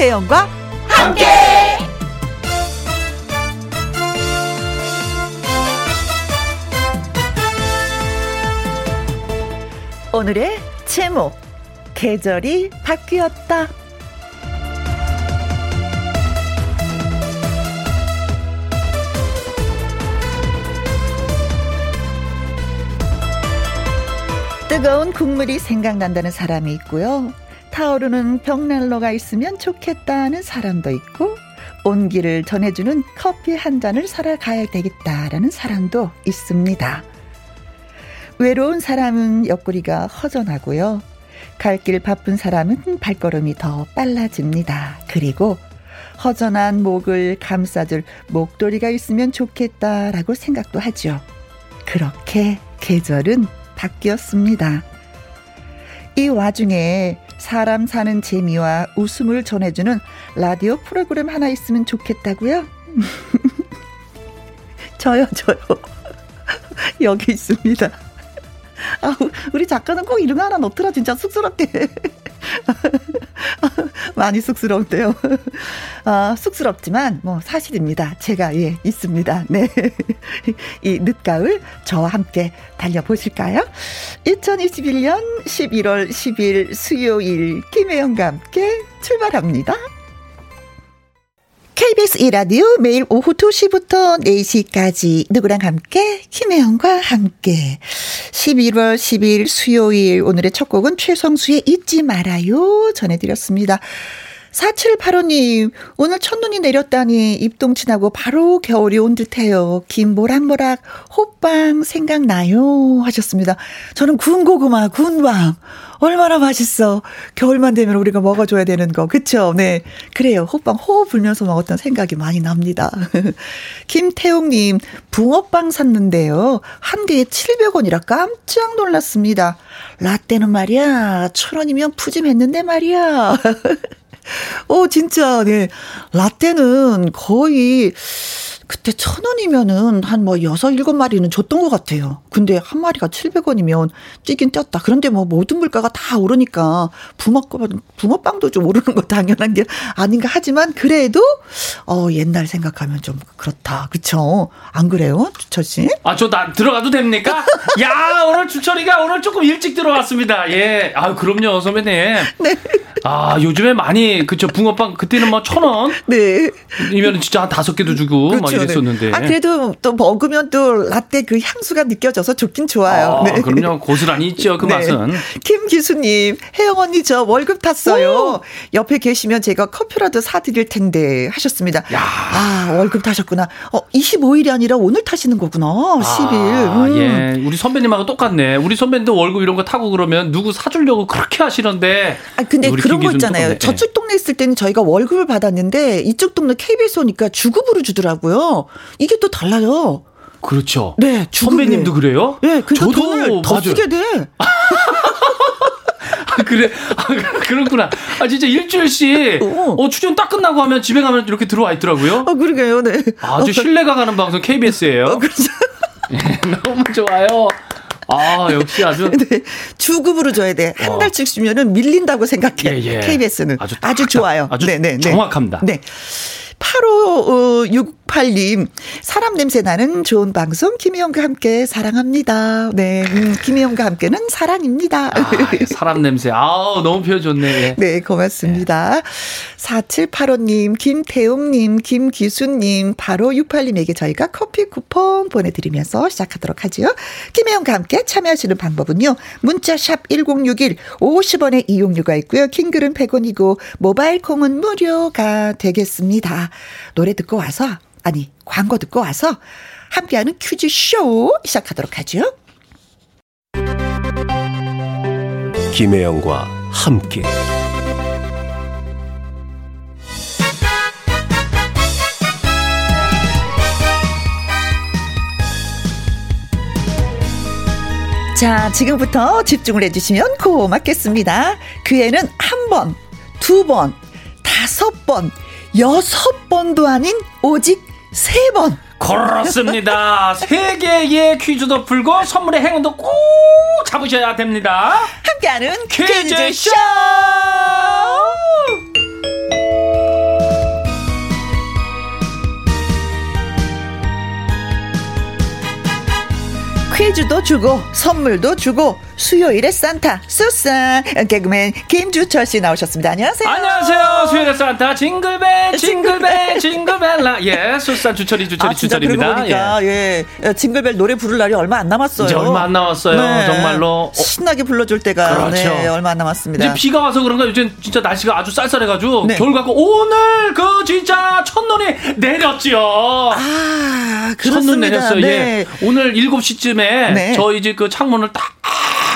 김혜영과 함께. 오늘의 제목 계절이 바뀌었다. 뜨거운 국물이 생각난다는 사람이 있고요. 타오르는 벽난로가 있으면 좋겠다는 사람도 있고 온기를 전해주는 커피 한 잔을 사러 가야 되겠다라는 사람도 있습니다. 외로운 사람은 옆구리가 허전하고요. 갈 길 바쁜 사람은 발걸음이 더 빨라집니다. 그리고 허전한 목을 감싸줄 목도리가 있으면 좋겠다라고 생각도 하죠. 그렇게 계절은 바뀌었습니다. 이 와중에 사람 사는 재미와 웃음을 전해주는 라디오 프로그램 하나 있으면 좋겠다고요? 저요, 저요. 여기 있습니다. 아, 우리 작가는 꼭거 하나 넣더라, 진짜 쑥스럽게. 많이 쑥스러운데요. 아, 쑥스럽지만, 뭐, 사실입니다. 제가, 예, 있습니다. 네. 이 늦가을 저와 함께 달려보실까요? 2021년 11월 10일 수요일, 김혜영과 함께 출발합니다. KBS 이라디오 매일 오후 2시부터 4시까지 누구랑 함께 김혜영과 함께 11월 10일 수요일 오늘의 첫 곡은 최성수의 잊지 말아요 전해드렸습니다. 4785님, 오늘 첫눈이 내렸다니 입동친하고 바로 겨울이 온 듯해요. 김 모락모락 호빵 생각나요 하셨습니다. 저는 구운 고구마, 빵 얼마나 맛있어. 겨울만 되면 우리가 먹어줘야 되는 거. 그쵸? 네. 그래요. 호빵 호호 불면서 먹었던 생각이 많이 납니다. 김태웅님, 붕어빵 샀는데요. 한 개에 700원이라 깜짝 놀랐습니다. 라떼는 말이야. 천 원이면 푸짐했는데 말이야. 오, 진짜, 네. 라떼는 거의, 그때 천 원이면은 한 뭐 여섯 일곱 마리는 줬던 것 같아요. 근데 한 마리가 700원이면 찌긴 쪘다. 그런데 뭐 모든 물가가 다 오르니까 붕어 붕어빵도 좀 오르는 거 당연한 게 아닌가 하지만 그래도 어 옛날 생각하면 좀 그렇다. 그쵸? 안 그래요? 주철 씨? 아, 저 나 들어가도 됩니까? 야, 오늘 주철이가 오늘 조금 일찍 들어왔습니다. 예. 아, 그럼요, 선배님. 네. 아, 요즘에 많이 그쵸 붕어빵 그때는 뭐 천 원. 네. 이면 진짜 한 다섯 개도 주고 그렇죠, 네. 아, 그래도 또 먹으면 또 라떼 그 향수가 느껴져서 좋긴 좋아요. 아, 네. 그럼요. 고스란히 있죠. 그 네. 맛은. 김 기수님, 혜영 언니 저 월급 탔어요. 오! 옆에 계시면 제가 커피라도 사드릴 텐데 하셨습니다. 야. 아, 월급 타셨구나. 어, 25일이 아니라 오늘 타시는 거구나. 10일. 아, 음. 예. 우리 선배님하고 똑같네. 우리 선배님도 월급 이런 거 타고 그러면 누구 사주려고 그렇게 하시는데. 아, 근데 그런 거 있잖아요. 똑같네. 저쪽 동네 있을 때는 저희가 월급을 받았는데 이쪽 동네 KBS 오니까 주급으로 주더라고요. 이게 또 달라요. 그렇죠. 네. 선배님도 그래요? 네, 그러니까 저도 돈을 더 맞아요. 쓰게 돼. 아, 그래. 아, 그렇구나. 아, 진짜 일주일씩, 어. 어, 출연 딱 끝나고 하면 집에 가면 이렇게 들어와 있더라고요. 아, 그러게요, 네. 아주 신뢰가 가는 방송 KBS예요 어, 그렇죠. 네, 너무 좋아요. 아, 역시 아주. 네, 주급으로 줘야 돼. 한 어. 달씩 주면은 밀린다고 생각해. 예, 예. KBS는. 아주, 아주 좋아요. 아주 네, 네, 네. 정확합니다. 네. 8568님, 사람 냄새 나는 좋은 방송, 김희영과 함께 사랑합니다. 네, 음, 김희영과 함께는 사랑입니다. 아, 사람 냄새. 아우, 너무 표현 좋네. 예. 네, 고맙습니다. 네. 4785님, 김태웅님, 김기수님, 바로 68님에게 저희가 커피 쿠폰 보내드리면서 시작하도록 하죠. 김혜영과 함께 참여하시는 방법은요. 문자샵 1061, 50원의 이용료가 있고요. 킹글은 100원이고, 모바일 콩은 무료가 되겠습니다. 노래 듣고 와서, 아니, 광고 듣고 와서 함께하는 퀴즈쇼 시작하도록 하죠. 김혜영과 함께. 자, 지금부터 집중을 해주시면 고맙겠습니다. 그애는 한 번, 두 번, 다섯 번, 여섯 번도 아닌 오직 세 번. 그렇습니다. 세 개의 퀴즈도 풀고 선물의 행운도 꼭 잡으셔야 됩니다. 함께하는 퀴즈쇼! 퀴즈쇼! 선물도 주고 선물도 주고 수요일에 산타 수산 개그맨 김주철 씨 나오셨습니다. 안녕하세요. 안녕하세요. 수요일에 산타 징글벨 징글벨 징글벨라 예 수산 주철이 주철이 아, 주철입니다. 보니까 예. 예 징글벨 노래 부를 날이 얼마 안 남았어요. 이제 얼마 안 남았어요. 네. 정말로 신나게 불러줄 때가 그렇죠. 네, 얼마 안 남았습니다. 이제 비가 와서 그런가 요즘 진짜 날씨가 아주 쌀쌀해가지고 네. 겨울 갖고 오늘 그 진짜 첫눈이 내렸지요. 아 그렇습니다. 첫눈 내렸어요. 예. 네. 예. 오늘 7시쯤에 저희 집 그 창문을 딱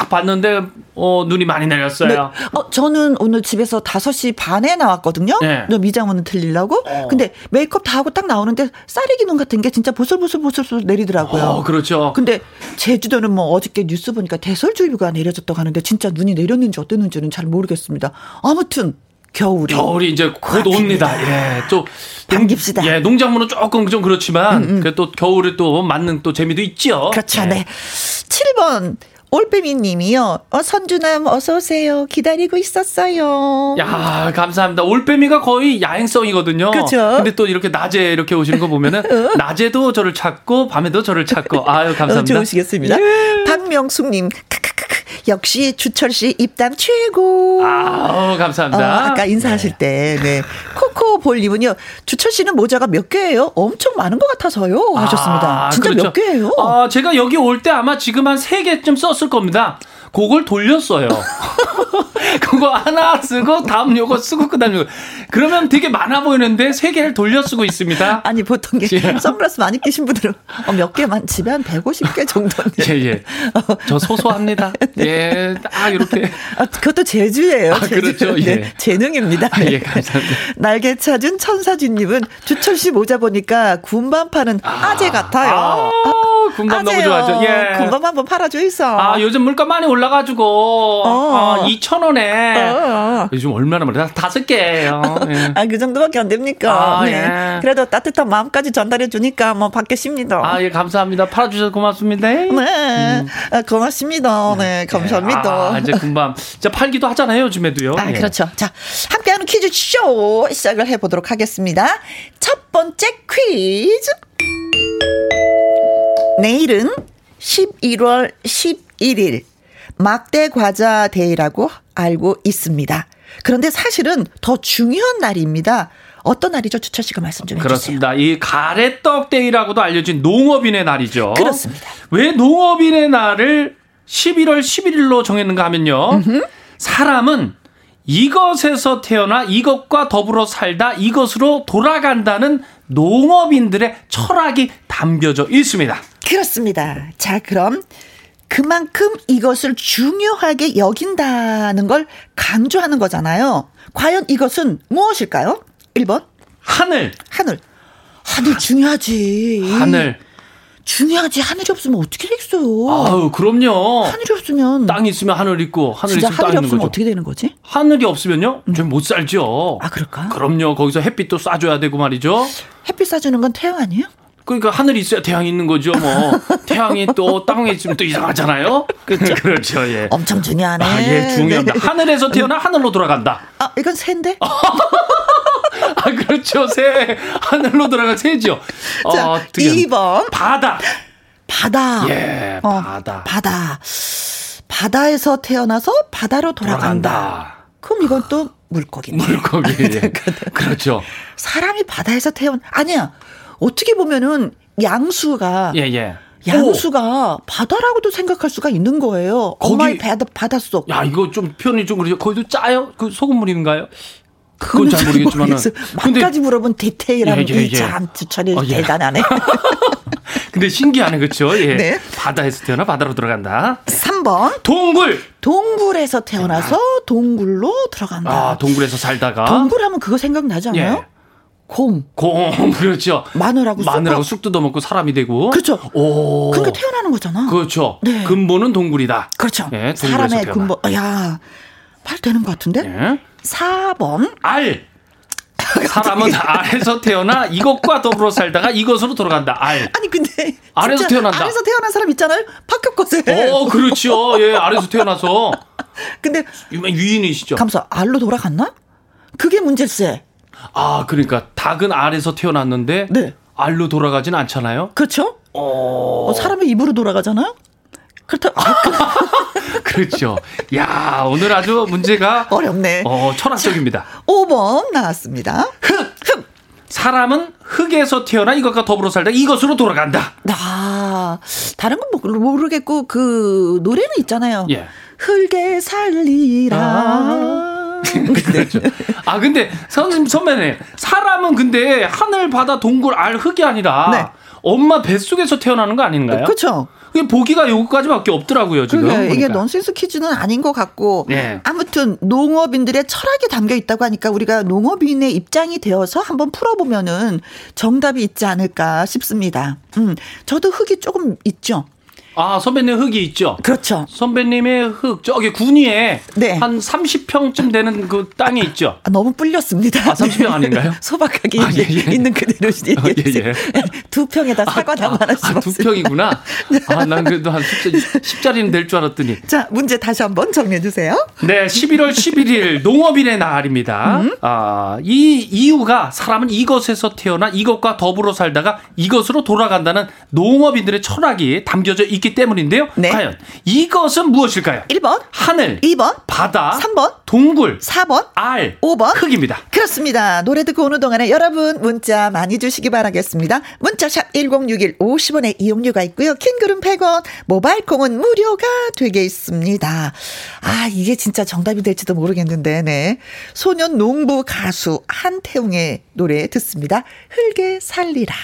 봤는데 어, 눈이 많이 내렸어요. 네. 어, 저는 오늘 집에서 5시 반에 나왔거든요. 네. 미장원은 들리려고. 어. 근데 메이크업 다 하고 딱 나오는데 쌀이기 눈 같은 게 진짜 보슬보슬보슬 내리더라고요. 어, 그렇죠. 근데 제주도는 뭐 어저께 뉴스 보니까 대설주의보가 내려졌다고 하는데 진짜 눈이 내렸는지 어땠는지는 잘 모르겠습니다. 아무튼 겨울이 겨울이 이제 곧 옵니다. 예, 또 당깁시다. 예, 농작물은 조금 좀 그렇지만 음, 음. 또 겨울에 또 맞는 또 재미도 있죠. 그렇죠. 예. 네. 7번 올빼미 님이요. 어, 선주남 어서 오세요. 기다리고 있었어요. 야, 감사합니다. 올빼미가 거의 야행성이거든요. 그죠. 근데 또 이렇게 낮에 이렇게 오시는 거 보면은, 어? 낮에도 저를 찾고, 밤에도 저를 찾고, 아유, 감사합니다. 어, 좋으시겠습니다. 예. 박명숙 님, 역시 주철 씨 입담 최고. 아, 감사합니다. 어, 아까 인사하실 네. 때, 네. 코코 볼님은요, 주철 씨는 모자가 몇 개예요? 엄청 많은 것 같아서요. 하셨습니다. 아, 진짜 그렇죠. 몇 개예요? 아, 제가 여기 올 때 아마 지금 한 세 개쯤 썼을 겁니다. 그걸 돌렸어요. 그거 하나 쓰고 다음 요거 쓰고 그다음 요거. 그러면 되게 많아 보이는데 세 개를 돌려 쓰고 있습니다. 아니 보통 게 예. 선글라스 많이 끼신 분들은 어, 몇 개만 집에 한 150개 정도인데. 예, 예. 저 소소합니다. 네. 예. 아, 이렇게. 아, 그것도 제주예요. 아, 제주. 그렇죠. 예. 네, 재능입니다. 아, 예, 감사합니다. 날개 찾은 천사진님은 주철 씨 모자 보니까 군밤 파는 아, 재 같아요. 아, 군밤 너무 좋아하죠. 예. 군밤 한번 팔아줘 있어. 아, 요즘 물가 많이 올라가지고 어. 아, 2,000원에 어. 요즘 얼마나 말이야? 다섯 개예요. 예. 아, 그 정도밖에 안 됩니까? 아, 네. 예. 그래도 따뜻한 마음까지 전달해 주니까 뭐 받겠습니다. 아, 예, 감사합니다. 팔아 주셔서 고맙습니다. 네. 음. 아, 고맙습니다. 네, 감사합니다. 아, 이제 금방 진짜 팔기도 하잖아요, 요즘에도요. 아, 예. 그렇죠. 자, 함께하는 퀴즈 쇼 시작을 해 보도록 하겠습니다. 첫 번째 퀴즈. 내일은 11월 11일 막대 과자 day라고 알고 있습니다. 그런데 사실은 더 중요한 날입니다. 어떤 날이죠? 주철 씨가 말씀 좀 해주세요. 그렇습니다. 이 가래떡 day라고도 알려진 농업인의 날이죠. 그렇습니다. 왜 농업인의 날을 11월 11일로 정했는가 하면요. 음흠. 사람은 이것에서 태어나 이것과 더불어 살다 이것으로 돌아간다는 농업인들의 철학이 담겨져 있습니다. 그렇습니다. 자, 그럼 그만큼 이것을 중요하게 여긴다는 걸 강조하는 거잖아요. 과연 이것은 무엇일까요? 1번. 하늘. 하늘. 하늘 중요하지. 하늘. 중요하지. 하늘이 없으면 어떻게 되겠어요? 아유, 그럼요. 하늘이 없으면. 땅이 있으면 하늘 있고, 하늘 있으면 땅 있는 거죠. 어떻게 되는 거지? 하늘이 없으면요? 음. 좀못 살죠. 아, 그럴까? 그럼요. 거기서 햇빛도 쏴줘야 되고 말이죠. 햇빛 쏴주는 건 태양 아니에요? 그러니까 하늘이 있어야 태양이 있는 거죠, 뭐. 태양이 또 땅에 있으면 또 이상하잖아요? 그렇죠. 그렇죠, 예. 엄청 중요하네. 아, 예, 중요합니다. 네. 하늘에서 태어나 하늘로 돌아간다. 아, 이건 새인데? 아, 그렇죠. 새. 하늘로 돌아간 새죠. 자, 어, 2번. 바다. 바다. 예, 어, 바다. 바다. 바다에서 태어나서 바다로 돌아간다. 돌아간다. 그럼 이건 또 물고기. 물고기. 예. 그렇죠. 사람이 바다에서 태어나, 아니야. 어떻게 보면은 양수가 예, 예. 양수가 오. 바다라고도 생각할 수가 있는 거예요. 거기, 엄마의 바다, 바닷속. 야, 이거 좀 표현이 좀 그러죠. 거기도 짜요? 그 소금물인가요? 그건 잘 모르겠지만은. 막까지 물어본 디테일한 예, 예, 예. 참 주철이 어, 예. 대단하네. 근데 신기하네, 그렇죠? 예. 네. 바다에서 태어나 바다로 들어간다. 3번. 동굴. 동굴에서 태어나서 동굴로 들어간다. 아, 동굴에서 살다가. 동굴하면 그거 생각나지 않아요? 예. 곰. 곰, 그렇죠. 마늘하고 쑥. 마늘하고 쑥 뜯어먹고 사람이 되고. 그렇죠. 오. 그러니까 태어나는 거잖아. 그렇죠. 네. 근본은 동굴이다. 그렇죠. 예, 사람의 근본. 야, 말 되는 것 같은데? 예. 4번. 알. 사람은 알에서 태어나 이것과 더불어 살다가 이것으로 돌아간다. 알. 아니 근데 알에서 태어난다. 알에서 태어난 사람 있잖아요. 박혁거세. 어, 그렇죠. 예, 알에서 태어나서. 근데 유명 위인이시죠. 감사. 알로 돌아갔나? 그게 문제세. 아, 그러니까 닭은 알에서 태어났는데 네. 알로 돌아가진 않잖아요. 그렇죠? 어... 어 사람의 입으로 돌아가잖아요. 그렇다. 그렇죠. 야, 오늘 아주 문제가 어렵네. 어, 철학적입니다. 자, 5번 나왔습니다. 흙. 흙. 사람은 흙에서 태어나 이것과 더불어 살다 이것으로 돌아간다. 아, 다른 건 모르겠고 그 노래는 있잖아요. 예. 흙에 살리라. 아. 그렇죠. 아 근데 선생님 선배님 사람은 근데 하늘 바다 동굴 알 흙이 아니라 네. 엄마 뱃속에서 태어나는 거 아닌가요? 그렇죠. 보기가 요거까지밖에 없더라고요 지금. 그러니까 이게 넌센스 퀴즈는 아닌 것 같고 네. 아무튼 농업인들의 철학이 담겨 있다고 하니까 우리가 농업인의 입장이 되어서 한번 풀어보면은 정답이 있지 않을까 싶습니다. 음, 저도 흙이 조금 있죠. 아, 선배님 흙이 있죠? 그렇죠. 선배님의 흙, 저기 군위에 네. 한 30평쯤 되는 그 땅이 있죠? 아, 너무 뿔렸습니다. 아, 30평 아닌가요? 소박하게 아, 예, 예. 있는 그대로 아, 예, 예. 두 평에다 아, 하나씩 아, 두 평이구나? 아, 난 그래도 한 10, 자리는 될 줄 알았더니. 자, 문제 다시 한번 정리해 주세요. 네, 11월 11일 농업인의 날입니다. 음? 아, 이 이유가 사람은 이것에서 태어나 이것과 더불어 살다가 이것으로 돌아간다는 농업인들의 철학이 담겨져 있기 있기 때문인데요. 네. 과연 이것은 무엇일까요? 1번 하늘 2번 바다 3번 동굴 4번 알 5번 흙입니다. 그렇습니다. 노래 듣고 오는 동안에 여러분 문자 많이 주시기 바라겠습니다. 문자샵 1061 50원의 이용료가 있고요. 킹글은 100원 모바일 콩은 무료가 되게 있습니다. 아 이게 진짜 정답이 될지도 모르겠는데 네. 소년 농부 가수 한태웅의 노래 듣습니다. 흙에 살리라.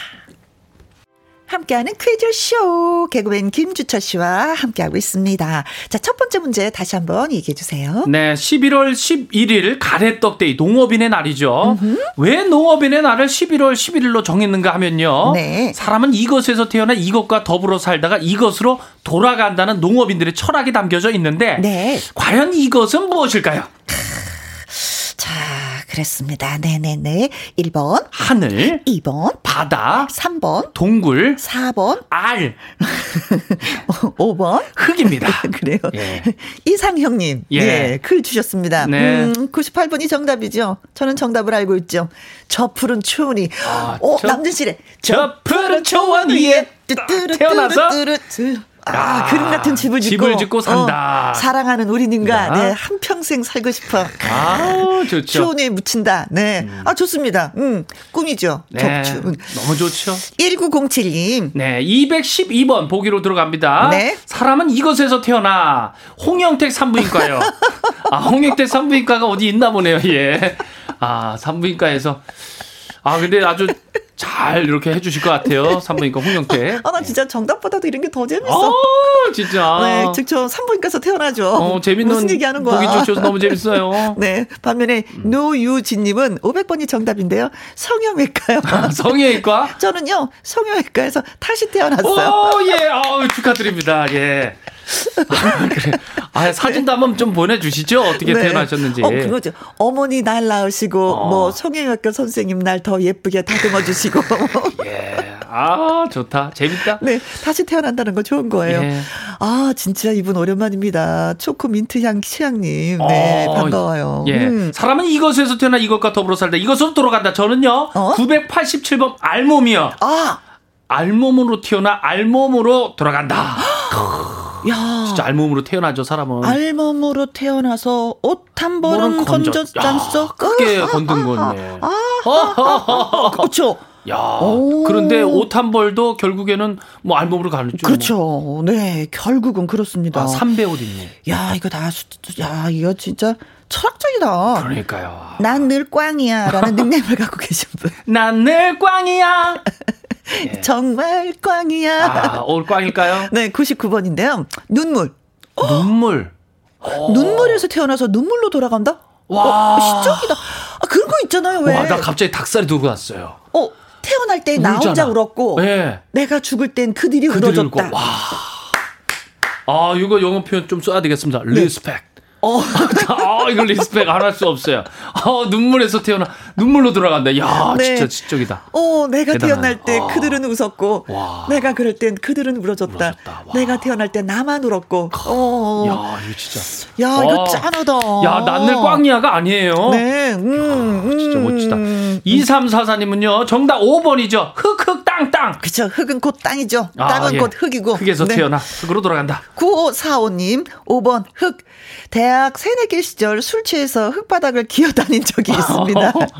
함께하는 퀴즈쇼 개그맨 김주철 씨와 함께하고 있습니다. 자, 첫 번째 문제 다시 한번 얘기해 주세요. 네, 11월 11일 가래떡데이 농업인의 날이죠. 음흠. 왜 농업인의 날을 11월 11일로 정했는가 하면요. 네. 사람은 이것에서 태어나 이것과 더불어 살다가 이것으로 돌아간다는 농업인들의 철학이 담겨져 있는데 네. 과연 이것은 무엇일까요? 자, 그랬습니다. 네네네. 1번. 하늘. 2번. 바다. 3번. 동굴. 4번. 알. 5번. 흙입니다. 그래요. 예. 이상형님. 예. 예. 글 주셨습니다. 네. 음, 98번이 정답이죠. 저는 정답을 알고 있죠. 저 푸른 초원이. 아, 오, 저, 남진 씨래. 저 푸른 초원 위에 태어나서 아, 그림 같은 집을 짓고, 집을 짓고 산다. 어, 사랑하는 우리님과 네, 한 평생 살고 싶어. 아, 좋죠. 추운에 묻힌다. 네. 음. 아, 좋습니다. 음, 꿈이죠. 네. 적추. 너무 좋죠. 1907님. 네, 212번 보기로 들어갑니다. 네. 사람은 이것에서 태어나 홍영택 산부인과요. 아, 홍영택 산부인과가 어디 있나 보네요. 예. 아, 산부인과에서 아, 근데 아주 잘 이렇게 해주실 것 같아요. 산부인과 홍영태. 아, 나 진짜 정답보다도 이런 게 더 재밌어. 어, 진짜. 네, 즉저 산부인과에서 태어나죠. 어, 재밌는. 무슨 얘기하는 거야. 보기 좋셔서 너무 재밌어요. 네. 반면에 음. 노유진님은 500번이 정답인데요. 성형외과요. 아, 성형외과? 저는요, 성형외과에서 다시 태어났어요. 오, 예. 어, 축하드립니다. 예. 아, 그래. 아, 사진도 한번 좀 보내주시죠. 어떻게 네. 태어나셨는지. 어, 그거죠. 어머니 날 낳으시고, 어. 뭐, 성형외과 선생님 날 더 예쁘게 다듬어 주시고. 예. 아, 좋다. 재밌다. 네. 다시 태어난다는 거 좋은 거예요. 예. 아, 진짜 이분 오랜만입니다. 초코 민트 향 취향님. 네. 어, 반가워요. 예. 음. 사람은 이것에서 태어나 이것과 더불어 살다. 이것으로 돌아간다. 저는요. 어? 987번 알몸이요. 아. 알몸으로 태어나 알몸으로 돌아간다. 야. 진짜 알몸으로 태어나죠, 사람은. 알몸으로 태어나서 옷 한 번은 건졌잖소. 크게 건든 건데. 아, 그렇죠. 야, 오. 그런데 옷 한 벌도 결국에는 뭐 알몸으로 가는 줄. 그렇죠. 뭐. 네, 결국은 그렇습니다. 아, 3배 옷 입네. 야, 이거 다, 야, 이거 진짜 철학적이다. 그러니까요. 난 늘 꽝이야 라는 닉네임을 갖고 계신 분. 난 늘 꽝이야. 예. 정말 꽝이야. 아, 올 꽝일까요? 네, 99번인데요. 눈물. 눈물. 어. 눈물에서 태어나서 눈물로 돌아간다? 와. 어, 시적이다. 아, 그런 거 있잖아요, 왜? 와, 나 갑자기 닭살이 돋고 났어요. 어, 태어날 때 나 혼자 울었고, 네. 내가 죽을 땐 그들이, 그들이 울어줬다. 울고. 와. 아, 이거 영어 표현 좀 써야 되겠습니다. respect. 네. 어, 아, 이걸 respect 안 할 수 없어요. 어, 눈물에서 태어나, 눈물로 돌아간다. 야, 네. 진짜 지적이다. 어, 내가. 태어날 때 아. 그들은 웃었고, 와. 내가 그럴 땐 그들은 울어줬다. 울어줬다. 내가 태어날 때 나만 울었고, 어. 야, 이거 진짜. 야, 와. 이거 짠하다. 야, 난 늘 꽝이야가 아니에요. 네. 네. 음, 아, 진짜 멋지다. 2344님은요, 정답 5번이죠. 흑흑 땅땅. 그쵸. 흑은 곧 땅이죠. 아, 땅은 예. 곧 흑이고. 흑에서 네. 태어나 흑으로 돌아간다. 9545님, 5번 흑. 대학 새내기 시절 술 취해서 흙바닥을 기어다닌 적이 있습니다.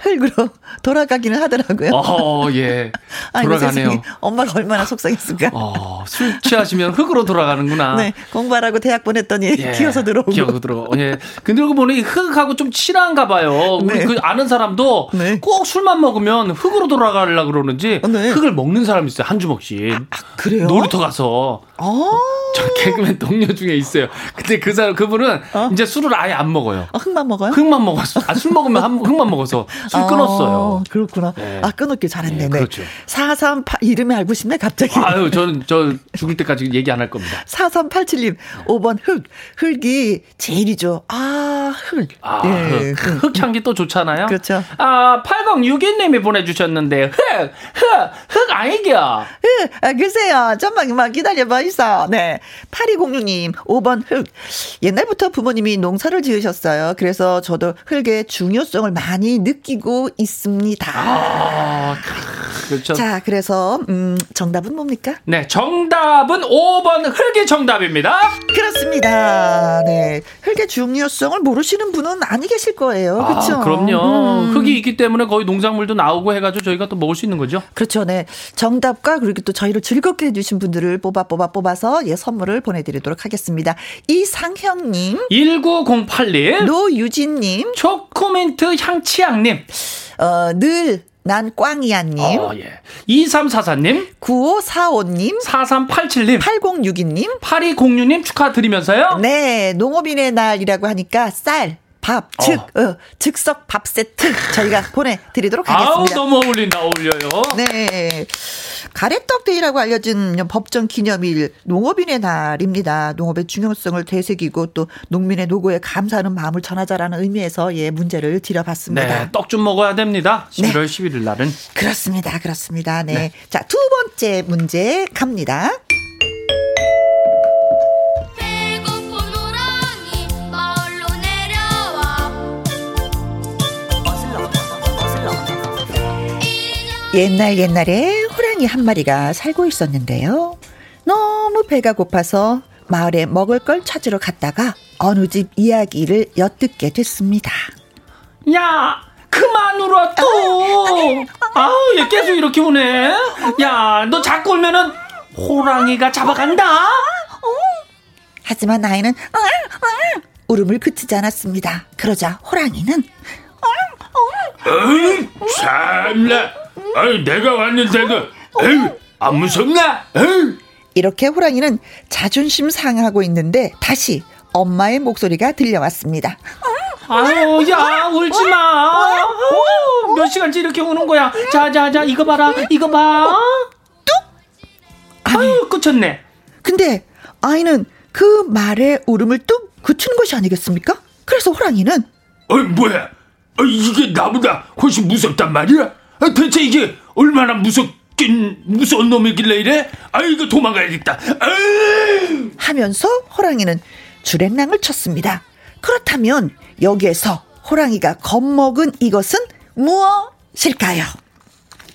흙으로 돌아가기는 하더라고요. 어, 예. 돌아가네요. 아니, 엄마가 얼마나 속상했을까. 어, 술 취하시면 흙으로 돌아가는구나. 네. 공부하라고 대학 보냈더니 예, 기어서 들어오고. 기어서 들어. 예. 근데 그러고 보니 흙하고 좀 친한가 봐요. 우리 네. 그 아는 사람도 네. 꼭 술만 먹으면 흙으로 돌아가려고 그러는지 네. 흙을 먹는 사람이 있어요. 한 주먹씩. 아, 그래요? 놀이터 가서. 어. 저 개그맨 동료 중에 있어요. 근데 그 사람 그분은 어? 이제 술을 아예 안 먹어요. 어, 흙만 먹어요? 흙만 먹었어. 아, 술 먹으면 한, 흙만 먹어서 술 아, 끊었어요. 그렇구나. 네. 아 끊었길 잘했네. 네, 그렇죠. 438 이름이 알고 싶네 갑자기. 아유 저는 저 죽을 때까지 얘기 안 할 겁니다. 4387님 5번 흙 흙이 제일이죠. 아 흙. 아, 네, 흙. 흙 향기 또 좋잖아요. 그렇죠. 아 8061님이 보내주셨는데 흙 흙 흙 아니겨. 흙 아, 글쎄요. 좀만 기다려봐 있어. 네. 8206님, 5번 흙. 옛날부터 부모님이 농사를 지으셨어요. 그래서 저도 흙의 중요성을 많이 느끼 고 있습니다. 아, 그렇죠. 자, 그래서, 음, 정답은 뭡니까? 네, 정답은 5번 흙의 정답입니다. 그렇습니다. 네. 흙의 중요성을 모르시는 분은 아니 계실 거예요. 그렇죠? 아, 그럼요. 음. 흙이 있기 때문에 거의 농작물도 나오고 해가지고 저희가 또 먹을 수 있는 거죠. 그렇죠. 네. 정답과 그리고 또 저희를 즐겁게 해주신 분들을 뽑아 뽑아 뽑아서 예, 선물을 보내드리도록 하겠습니다. 이상형님, 1908님, 노유진님, 초코멘트 향치양님, 어, 늘, 난 꽝이야님. 어, 예. 2344님. 9545님. 4387님. 8062님. 8206님 축하드리면서요. 네. 농업인의 날이라고 하니까 쌀, 밥, 어. 즉, 어. 어, 즉석 밥 세트 저희가 보내드리도록 하겠습니다. 아우, 너무 어울린다, 어울려요. 네. 가래떡 데이라고 알려진 법정 기념일 농업인의 날입니다. 농업의 중요성을 되새기고 또 농민의 노고에 감사하는 마음을 전하자라는 의미에서 예, 문제를 드려봤습니다. 네, 떡 좀 먹어야 됩니다. 11월 네. 11일 날은. 그렇습니다. 그렇습니다. 네. 네. 자, 두 번째 문제 갑니다. 옛날 옛날에 호랑이 한 마리가 살고 있었는데요. 너무 배가 고파서 마을에 먹을 걸 찾으러 갔다가 어느 집 이야기를 엿듣게 됐습니다. 야, 그만 울어 또. 아우, 얘 계속 이렇게 우네. 야, 너 자꾸 울면은 호랑이가 잡아간다. 하지만 아이는 울음을 그치지 않았습니다. 그러자 호랑이는 어이, 참나. 아이, 내가 왔는데도, 에이, 안 무섭나? 에이. 이렇게 호랑이는 자존심 상하고 있는데 다시 엄마의 목소리가 들려왔습니다. 아유, 야, 울지 마. 어, 몇 시간째 이렇게 우는 거야. 자, 자, 자, 이거 봐라. 이거 봐. 뚝! 아유, 끝쳤네. 근데 아이는 그 말에 울음을 뚝 그치는 것이 아니겠습니까? 그래서 호랑이는 어, 뭐야? 어, 이게 나보다 훨씬 무섭단 말이야? 아, 대체 이게 얼마나 무섭긴 무서운 놈이길래 이래? 아 이거 도망가야겠다. 아유! 하면서 호랑이는 주랭랑을 쳤습니다. 그렇다면 여기에서 호랑이가 겁먹은 이것은 무엇일까요?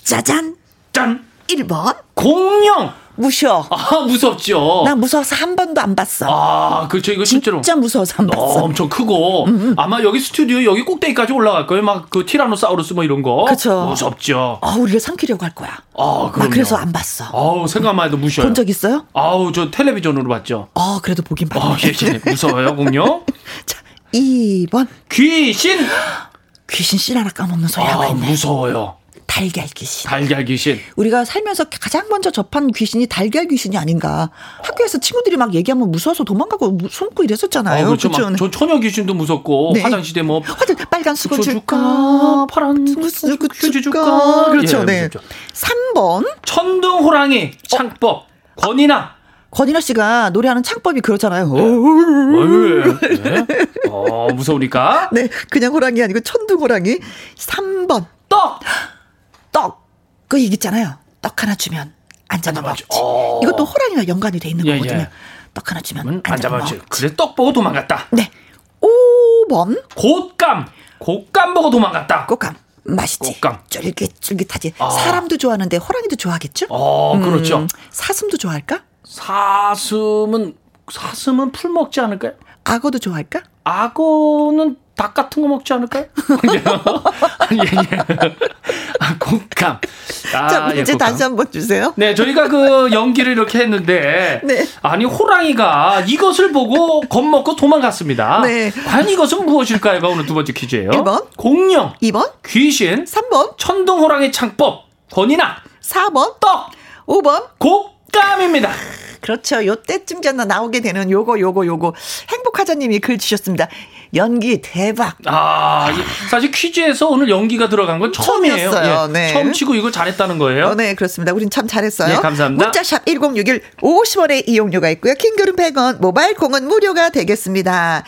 짜잔! 짠! 1번 공룡! 무셔. 아, 무섭죠. 나 무서워서 한 번도 안 봤어. 아, 그렇죠. 이거 실제로. 진짜 무서워서 안 봤어. 어, 엄청 크고. 음음. 아마 여기 스튜디오 여기 꼭대기까지 올라갈 거예요. 막 그 티라노사우루스 뭐 이런 거. 그렇죠. 무섭죠. 아, 우리가 삼키려고 할 거야. 아, 그럼 그래서 안 봤어. 아우, 생각만 해도 무셔요. 본 적 있어요? 아우, 저 텔레비전으로 봤죠. 아, 그래도 보긴 봤네. 아, 예, 예. 무서워요, 공룡. 자, 2번. 귀신. 귀신 씨 하나 까먹는 소리 하고 아, 있네. 무서워요. 달걀 귀신. 달걀 귀신. 우리가 살면서 가장 먼저 접한 귀신이 달걀 귀신이 아닌가. 학교에서 친구들이 막 얘기하면 무서워서 도망가고 숨고 이랬었잖아요. 아, 그렇죠. 그렇죠? 저 처녀 귀신도 무섭고 네. 화장실에 뭐 화장 빨간 수건 줄까? 파란 수건 줄까? 그렇죠. 예, 네. 그렇죠. 3번 천둥 호랑이 창법 어? 권이나 권인아 씨가 노래하는 창법이 그렇잖아요. 네. 네. 어, 무서우니까. 네, 그냥 호랑이 아니고 천둥 호랑이. 3번. 떡! 떡. 그 얘기 있잖아요. 떡 하나 주면 앉아 먹지. 어. 이것도 호랑이와 연관이 돼 있는 예, 거거든요. 예. 떡 하나 주면 앉아 먹지. 그래 떡 보고 도망갔다. 네. 5번. 곶감. 곶감 보고 도망갔다. 곶감. 맛있지. 곶감. 쫄깃쫄깃하지. 아. 사람도 좋아하는데 호랑이도 좋아하겠죠? 어, 그렇죠. 음, 사슴도 좋아할까? 사슴은 사슴은 풀 먹지 않을까요? 악어도 좋아할까? 악어는 닭 같은 거 먹지 않을까요? 예, 예. 아, 곶감. 아, 자, 문제 예, 다시 한번 주세요. 네, 저희가 그 연기를 이렇게 했는데. 네. 아니, 호랑이가 이것을 보고 겁먹고 도망갔습니다. 네. 과연 이것은 무엇일까요가 오늘 두 번째 퀴즈예요. 1번. 공룡. 2번. 귀신. 3번. 천둥호랑이 창법. 권이나. 4번. 떡. 5번. 곶감입니다. 그렇죠. 요때쯤 전에 나오게 되는 요거 요거 요거 행복하자님이 글 주셨습니다. 연기 대박. 아, 사실 퀴즈에서 오늘 연기가 들어간 건 처음이에요. 처음이었어요. 예, 네. 처음 치고 이걸 잘했다는 거예요. 어, 네, 그렇습니다. 우린 참 잘했어요. 네, 감사합니다. 문자샵 1061 50원의 이용료가 있고요. 킹글은 100원, 모바일 콩은 무료가 되겠습니다.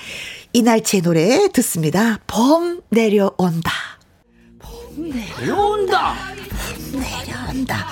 이날치의 노래 듣습니다. 봄 내려온다. 봄 내려온다. 봄 내려온다.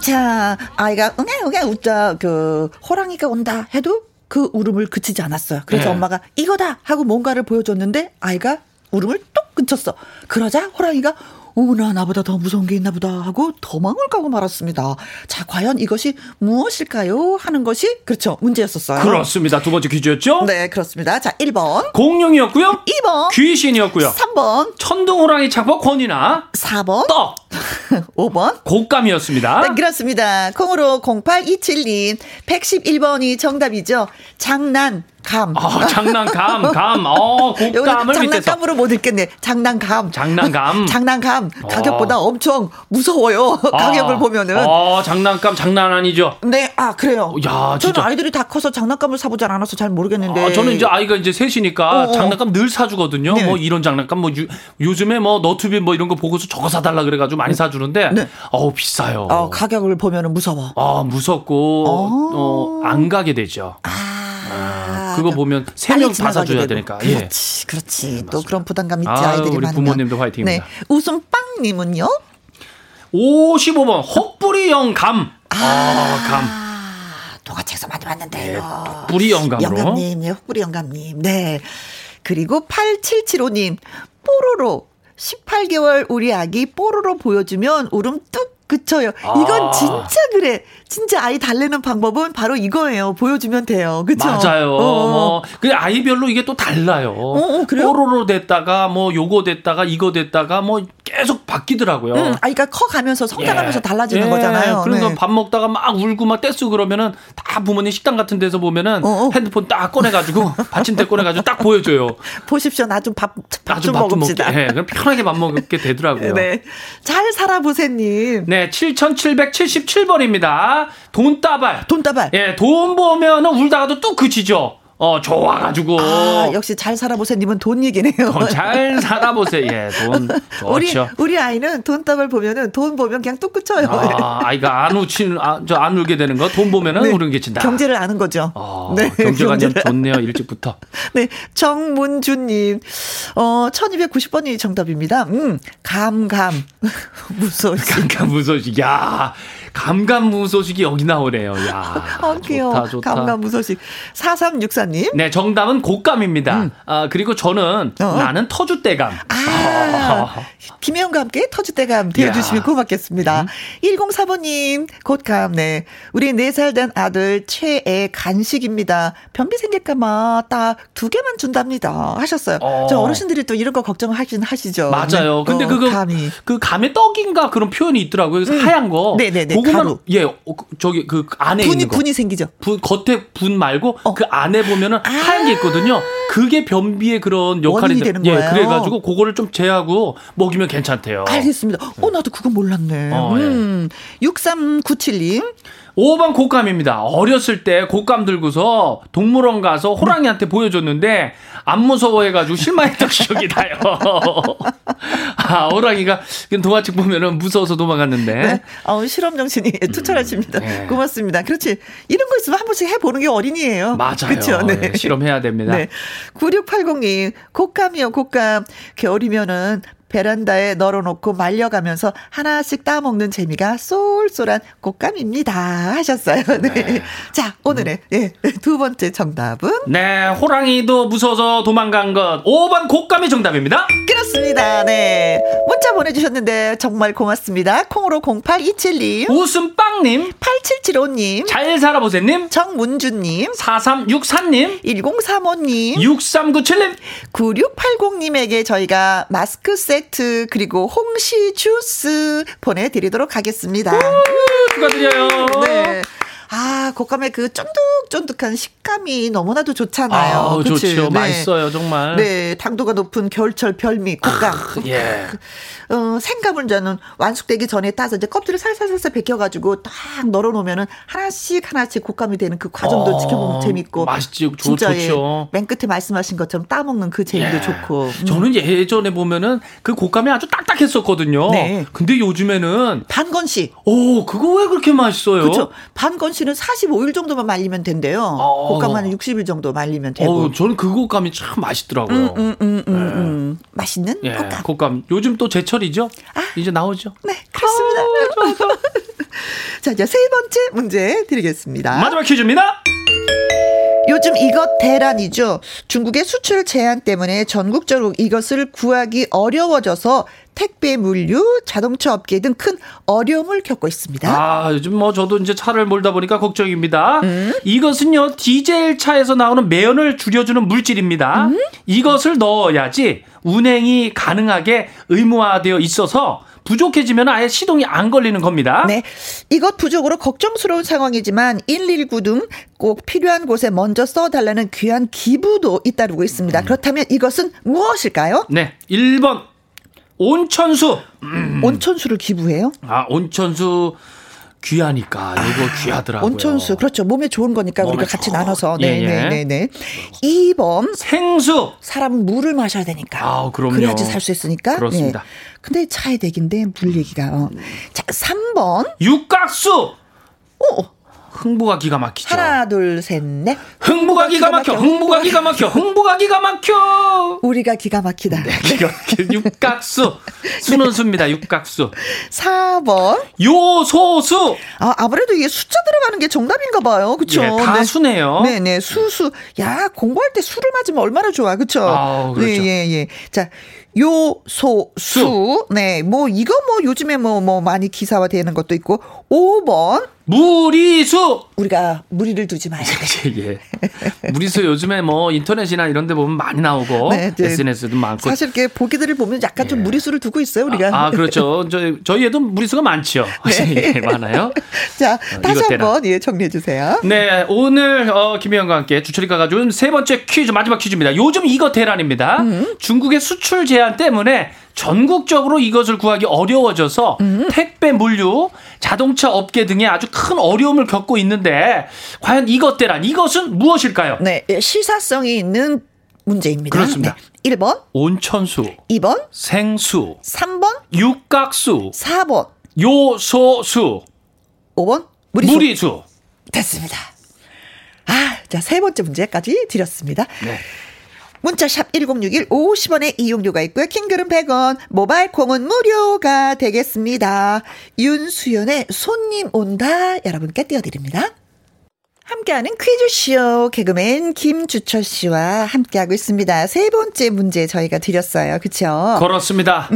자, 아이가 응애 응애 웃자 그 호랑이가 온다 해도 그 울음을 그치지 않았어요. 그래서 네. 엄마가 이거다 하고 뭔가를 보여줬는데 아이가 울음을 뚝 끊쳤어. 그러자 호랑이가 어머나 나보다 더 무서운 게 있나 보다 하고 도망을 가고 말았습니다. 자, 과연 이것이 무엇일까요? 하는 것이 그렇죠. 문제였었어요. 그렇습니다. 두 번째 퀴즈였죠? 네, 그렇습니다. 자, 1번. 공룡이었고요. 2번. 귀신이었고요. 3번. 천둥호랑이 창법 권이나 4번. 떡. 5번. 곶감이었습니다. 네, 그렇습니다. 콩으로 0827님 111번이 정답이죠. 장난 감. 어, 장난감, 감. 어, 곶감을 장난감으로 못 읽겠네. 장난감. 장난감. 장난감. 가격보다 어. 엄청 무서워요. 아. 가격을 보면은. 어, 장난감 장난 아니죠. 네, 아 그래요. 야, 진짜. 저는 아이들이 다 커서 장난감을 사보지 않아서 잘 모르겠는데. 아, 저는 이제 아이가 이제 셋이니까 어어. 장난감 늘 사주거든요. 네. 뭐 이런 장난감, 뭐 유, 요즘에 뭐 너튜브 뭐 이런 거 보고서 저거 사달라 그래가지고 많이 사주는데. 네. 어우 비싸요. 어, 가격을 보면은 무서워. 아 무섭고 어, 어안 가게 되죠. 아. 그거 보면 세명다 사줘야 되니까. 그렇지, 예. 그렇지. 네, 또 그런 부담감 있지 아, 이들이 우리 많으면. 부모님도 화이팅입니다. 네. 웃음빵님은요? 55번 헛뿌리 영감. 아, 아 감. 동화책에서 많이 봤는데요. 네, 뿌리 영감으로. 영감님, 네, 헛뿌리 영감님. 네. 그리고 8775님, 뽀로로. 18개월 우리 아기 뽀로로 보여주면 울음 뚝 그쳐요. 이건 아. 진짜 그래. 진짜 아이 달래는 방법은 바로 이거예요. 보여주면 돼요. 그쵸? 맞아요. 어. 뭐, 그 아이별로 이게 또 달라요. 어, 어, 그래요? 뽀로로 됐다가, 뭐, 요거 됐다가, 이거 됐다가, 뭐, 계속 바뀌더라고요. 음, 아이가 커가면서 성장하면서 예. 달라지는 예. 거잖아요. 그래서 네. 밥 먹다가 막 울고 막 떼쓰고 그러면은 다 부모님 식당 같은 데서 보면은 어, 어. 핸드폰 딱 꺼내 가지고 받침대 꺼내 가지고 딱 보여줘요. 보십시오. 나 좀 밥, 밥좀 먹읍시다. 먹게, 예. 그럼 편하게 밥 먹게 되더라고요. 네. 잘 살아보세님. 네. 7777번입니다. 돈다발. 돈다발. 예, 돈 보면은 울다가도 뚝 그치죠. 어, 좋아가지고. 아, 역시 잘 살아보세님은 돈 얘기네요. 어, 잘 살아보세요. 예, 돈. 좋죠. 우리, 우리 아이는 돈답을 보면은 돈 보면 그냥 뚝 그쳐요. 아, 아이가 안 우친, 아, 저안 울게 되는 거, 돈 보면은 네. 우는 게 친다. 경제를 아는 거죠. 어, 네. 경제관념 좋네요, 일찍부터. 네, 정문주님. 어, 1290번이 정답입니다. 음, 감, 감. 무소식. 감, 감, 무소식. 야 감감무소식이 여기 나오네요. 야. 아, 귀여워. 좋다, 좋다. 감감무소식. 4364님. 네, 정답은 곶감입니다. 음. 아, 그리고 저는 어? 나는 터줏대감. 아, 아. 김혜영과 함께 터줏대감 되어주시면 고맙겠습니다. 음. 104번님, 곶감, 네. 우리 4살 된 아들 최애 간식입니다. 변비 생길까봐 딱 두 개만 준답니다. 하셨어요. 어. 저 어르신들이 또 이런 거 걱정하긴 하시죠. 맞아요. 네. 근데 어, 그거, 감이. 그 감의 떡인가 그런 표현이 있더라고요. 그래서 음. 하얀 거. 네네네. 고구마 예 어, 그, 저기 그 안에 분이, 있는 거 분이 생기죠. 분 겉에 분 말고 어. 그 안에 보면은 아~ 하얀 게 있거든요. 그게 변비의 그런 역할이 되는 예, 거예요. 그래 가지고 그거를 좀 제하고 먹이면 괜찮대요. 알겠습니다. 어 나도 그건 몰랐네. 어, 음. 예. 6397님. 5번 곶감입니다. 어렸을 때 곶감 들고서 동물원 가서 호랑이한테 보여줬는데 안 무서워해가지고 실망했던 기억이 나요. 아, 호랑이가 동화책 보면은 무서워서 도망갔는데. 네. 어, 실험 정신이 음, 투철하십니다. 네. 고맙습니다. 그렇지. 이런 거 있으면 한 번씩 해보는 게 어린이에요. 맞아요. 그렇죠. 네. 네. 실험해야 됩니다. 네. 9680님, 곶감이요, 곶감. 겨울이면은 베란다에 널어놓고 말려가면서 하나씩 따먹는 재미가 쏠쏠한 곶감입니다. 하셨어요. 네. 네. 자, 오늘의 예, 두 번째 정답은? 네, 호랑이도 무서워서 도망간 것. 5번 곶감이 정답입니다. 그렇습니다. 네. 문자 보내주셨는데 정말 고맙습니다. 콩으로 0827님. 웃음빵님. 8775님. 잘 살아보세님. 정문주님. 4364님. 1035님. 6397님. 9680님에게 저희가 마스크 세트 세트 그리고 홍시 주스 보내드리도록 하겠습니다. 축하드려요. 네. 아, 곶감의 그 쫀득쫀득한 식감이 너무나도 좋잖아요. 아, 좋죠. 네. 맛있어요, 정말. 네, 당도가 높은 겨울철 별미 곶감. 예. 어, 생감을 저는 완숙되기 전에 따서 이제 껍질을 살살살살 벗겨가지고 딱 널어놓으면은 하나씩 하나씩 곶감이 되는 그 과정도 어, 지켜보면 재밌고. 맛있지, 진짜 좋죠. 맨 끝에 말씀하신 것처럼 따먹는 그 재미도 예. 좋고. 음. 저는 예전에 보면은 그 곶감이 아주 딱딱했었거든요. 네. 근데 요즘에는 반건씩. 오, 그거 왜 그렇게 맛있어요? 그렇죠. 반건씨 는 45일 정도만 말리면 된대요. 어. 곶감은 60일 정도 말리면 되고. 어, 저는 그 곶감이 참 맛있더라고요. 음, 음, 음, 음, 네. 음. 맛있는 예, 곶감. 곶감. 요즘 또 제철이죠? 아, 이제 나오죠? 네, 그렇습니다. 어, 자, 이제 세 번째 문제 드리겠습니다. 마지막 퀴즈입니다. 요즘 이것 대란이죠. 중국의 수출 제한 때문에 전국적으로 이것을 구하기 어려워져서 택배 물류, 자동차 업계 등 큰 어려움을 겪고 있습니다. 아, 요즘 뭐 저도 이제 차를 몰다 보니까 걱정입니다. 음? 이것은요, 디젤 차에서 나오는 매연을 줄여주는 물질입니다. 음? 이것을 넣어야지 운행이 가능하게 의무화되어 있어서 부족해지면 아예 시동이 안 걸리는 겁니다. 네. 이것 부족으로 걱정스러운 상황이지만 119 등 꼭 필요한 곳에 먼저 써달라는 귀한 기부도 잇따르고 있습니다. 음. 그렇다면 이것은 무엇일까요? 네. 1번 온천수. 음. 온천수를 기부해요? 아, 온천수 귀하니까 이거 아, 귀하더라고요. 온천수 그렇죠. 몸에 좋은 거니까 우리가 같이 나눠서 네네네네. 예, 예. 네, 2번 생수. 사람은 물을 마셔야 되니까. 아, 그럼요. 그래야지 살 수 있으니까. 그렇습니다. 네. 근데 차의 대기인데 물 얘기가. 어. 자, 3번. 육각수. 오. 흥부가 기가 막히죠. 하나, 둘, 셋, 넷. 흥부가 기가 막혀. 흥부가 기가 막혀. 흥부가 기가 막혀. 우리가 기가 막히다. 네, 기가 막혀. 육각수. 수는 수입니다. 육각수. 4번. 요소수. 아, 아무래도 이게 숫자 들어가는 게 정답인가 봐요. 그쵸? 네, 다 네. 수네요. 네 네. 수수. 야, 공부할 때 수를 맞으면 얼마나 좋아. 그쵸? 아, 그렇죠. 네, 예, 예. 자. 요소 수. 네. 뭐 이거 뭐 요즘에 뭐뭐 뭐 많이 기사화 되는 것도 있고 5번 무리수. 우리가 무리를 두지 마야 돼. 예. 무리수 요즘에 뭐 인터넷이나 이런 데 보면 많이 나오고 네, 네. SNS도 많고 사실 이렇게 보기들을 보면 약간 예. 좀 무리수를 두고 있어요, 우리가. 아, 아 그렇죠. 저희 저희에도 무리수가 많죠. 네. 예, 많아요. 자, 어, 다시 한번 예, 정리해 주세요. 네, 오늘 어, 김혜영과 함께 주철이가 가져온 세 번째 퀴즈 마지막 퀴즈입니다. 요즘 이거 대란입니다. 음. 중국의 수출 제한 때문에 전국적으로 이것을 구하기 어려워져서 음. 택배 물류, 자동차 업계 등에 아주 큰 어려움을 겪고 있는데 과연 이것대란 이것은 무엇일까요? 네, 시사성이 있는 문제입니다. 그렇습니다. 네. 1번 온천수, 2번 생수, 3번 육각수, 4번 요소수, 5번 무리수. 무리수. 됐습니다. 아, 자, 세 번째 문제까지 드렸습니다. 네. 문자샵 1061 50원의 이용료가 있고요. 킹글은 100원, 모바일 콩은 무료가 되겠습니다. 윤수연의 손님 온다 여러분께 띄워드립니다. 함께하는 퀴즈쇼 개그맨 김주철 씨와 함께하고 있습니다. 세 번째 문제 저희가 드렸어요. 그렇죠? 그렇습니다.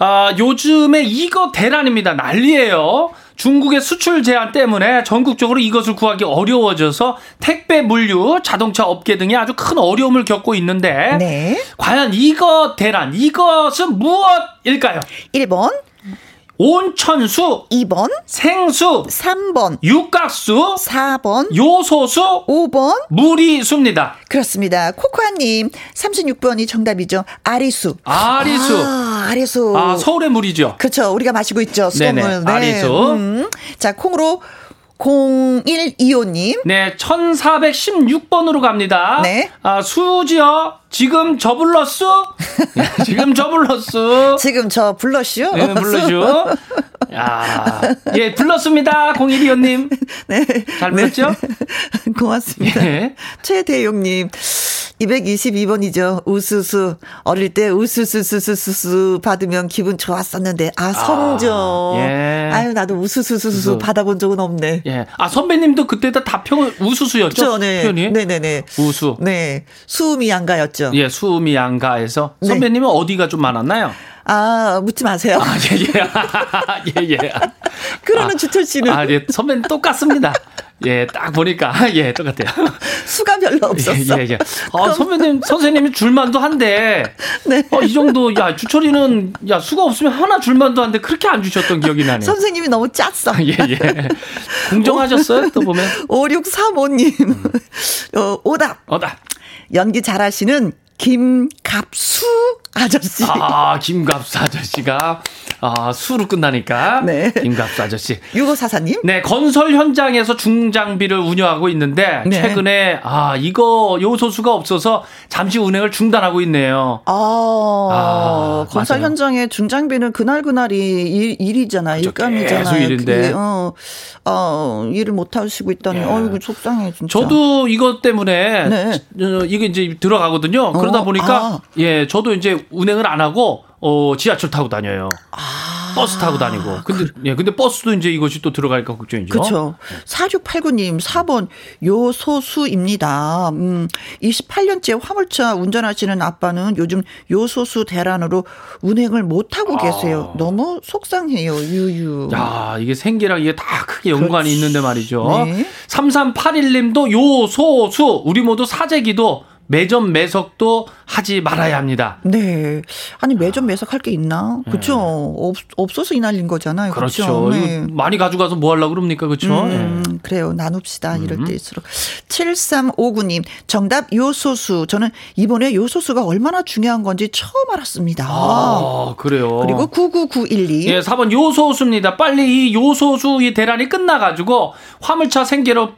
아, 요즘에 이거 대란입니다. 난리예요. 중국의 수출 제한 때문에 전국적으로 이것을 구하기 어려워져서 택배 물류, 자동차 업계 등이 아주 큰 어려움을 겪고 있는데 네. 과연 이것 대란 이것은 무엇일까요? 1번 온천수 2번 생수 3번 육각수 4번 요소수 5번 무리수입니다. 그렇습니다. 코코아님 36번이 정답이죠. 아리수. 아리수. 아, 아리수. 아 서울의 물이죠. 그렇죠. 우리가 마시고 있죠. 수돗물. 네네. 아리수. 음. 자 콩으로 0125님. 네, 1416번으로 갑니다. 네. 아, 수지요. 지금 저 불렀어? 지금 저 불렀어? 지금 저 불렀슈? 네, 불렀슈. 야, 예, 불렀습니다. 0125님. 네. 잘 불렀죠? 네. 고맙습니다. 네. 최대용님. 222번이죠. 우수수. 어릴 때 우수수수수수 받으면 기분 좋았었는데. 아, 성적. 아, 예. 아유, 나도 우수수수수 받아본 적은 없네. 예. 아, 선배님도 그때 다 평, 우수수였죠? 그렇죠, 네. 표현이? 네네네. 우수. 네. 수음이 양가였죠. 예, 수음이 양가에서. 네. 선배님은 어디가 좀 많았나요? 아, 묻지 마세요. 아, 예, 예. 예, 예. 그러는 아, 주철 씨는. 아, 예. 선배님 똑같습니다. 예, 딱 보니까 예, 똑같아요. 수가 별로 없었어. 예, 예. 예. 아, 선배님, 선생님이 줄만도 한데. 네. 어, 이 정도 야, 주철이는 야, 수가 없으면 하나 줄만도 한데 그렇게 안 주셨던 기억이 나네요. 선생님이 너무 짰어. 예, 예. 공정하셨어요? 또 보면. 5635님. 음. 어, 오답. 오답. 연기 잘하시는 김갑수 아저씨. 아, 김갑수 아저씨가 아, 수로 끝나니까. 네. 김갑수 아저씨. 유고사사님. 네, 건설 현장에서 중장비를 운영하고 있는데 네. 최근에 아, 이거 요소수가 없어서 잠시 운행을 중단하고 있네요. 아, 아 건설 맞아요. 현장에 중장비는 그날 그날이 일, 일이잖아. 일감이잖아. 일인데. 그, 어, 어, 일을 못 하시고 있다니. 예. 어이구 속상해 진짜. 저도 이것 때문에 네. 어, 이게 이제 들어가거든요. 그러다 어, 보니까 아. 예, 저도 이제 운행을 안 하고 어, 지하철 타고 다녀요. 아. 버스 타고 다니고. 근데, 그, 예, 근데 버스도 이제 이것이 또 들어갈까 걱정이죠. 그렇죠. 4689님, 4번 요소수입니다. 음, 28년째 화물차 운전하시는 아빠는 요즘 요소수 대란으로 운행을 못 하고 아. 계세요. 너무 속상해요, 유유. 야, 이게 생계랑 이게 다 크게 연관이 그렇지. 있는데 말이죠. 네. 3381님도 요소수, 우리 모두 사재기도 매점 매석도 하지 말아야 합니다. 네. 아니 매점 매석할 게 있나? 그렇죠. 네. 없 없어서 이 난린 거잖아요. 그렇죠. 그렇죠? 네. 많이 가져가서 뭐 하려 고 그럽니까? 그렇죠? 음, 네. 그래요. 나눕시다. 이럴 음. 때일수록. 7359님. 정답 요소수. 저는 이번에 요소수가 얼마나 중요한 건지 처음 알았습니다. 아, 그래요. 그리고 99912. 예, 4번 요소수입니다. 빨리 이 요소수 이 대란이 끝나 가지고 화물차 생계로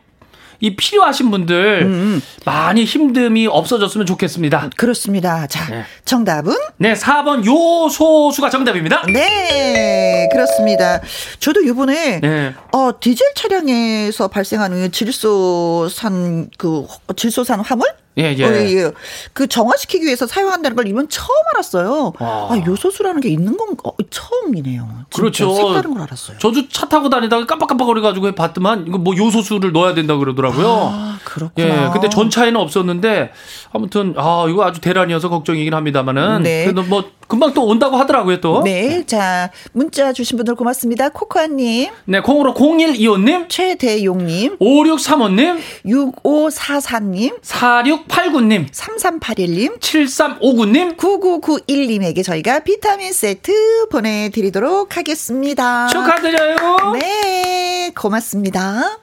이 필요하신 분들 음, 음. 많이 힘듦이 없어졌으면 좋겠습니다. 그렇습니다. 자, 네. 정답은? 네, 4번 요소수가 정답입니다. 네, 그렇습니다. 저도 이번에 네. 어, 디젤 차량에서 발생하는 질소산 그 질소산 화물 예, 예. 어, 예, 예. 그 정화시키기 위해서 사용한다는 걸 이번 처음 알았어요. 아, 아 요소수라는 게 있는 건 어, 처음이네요. 그렇죠. 색다른 걸 알았어요. 저도 차 타고 다니다가 깜빡깜빡거려가지고 봤더만 이거 뭐 요소수를 넣어야 된다 그러더라고요. 아, 그렇구나. 예, 근데 전 차에는 없었는데 아무튼 아 이거 아주 대란이어서 걱정이긴 합니다만은. 네. 그래도 뭐 금방 또 온다고 하더라고요 또. 네, 자 문자 주신 분들 고맙습니다. 코코아님. 네, 콩으로 0125님, 최대용님, 5635님, 6544님, 4689님, 3381님, 7359님, 9991님에게 저희가 비타민 세트 보내드리도록 하겠습니다. 축하드려요. 네, 고맙습니다.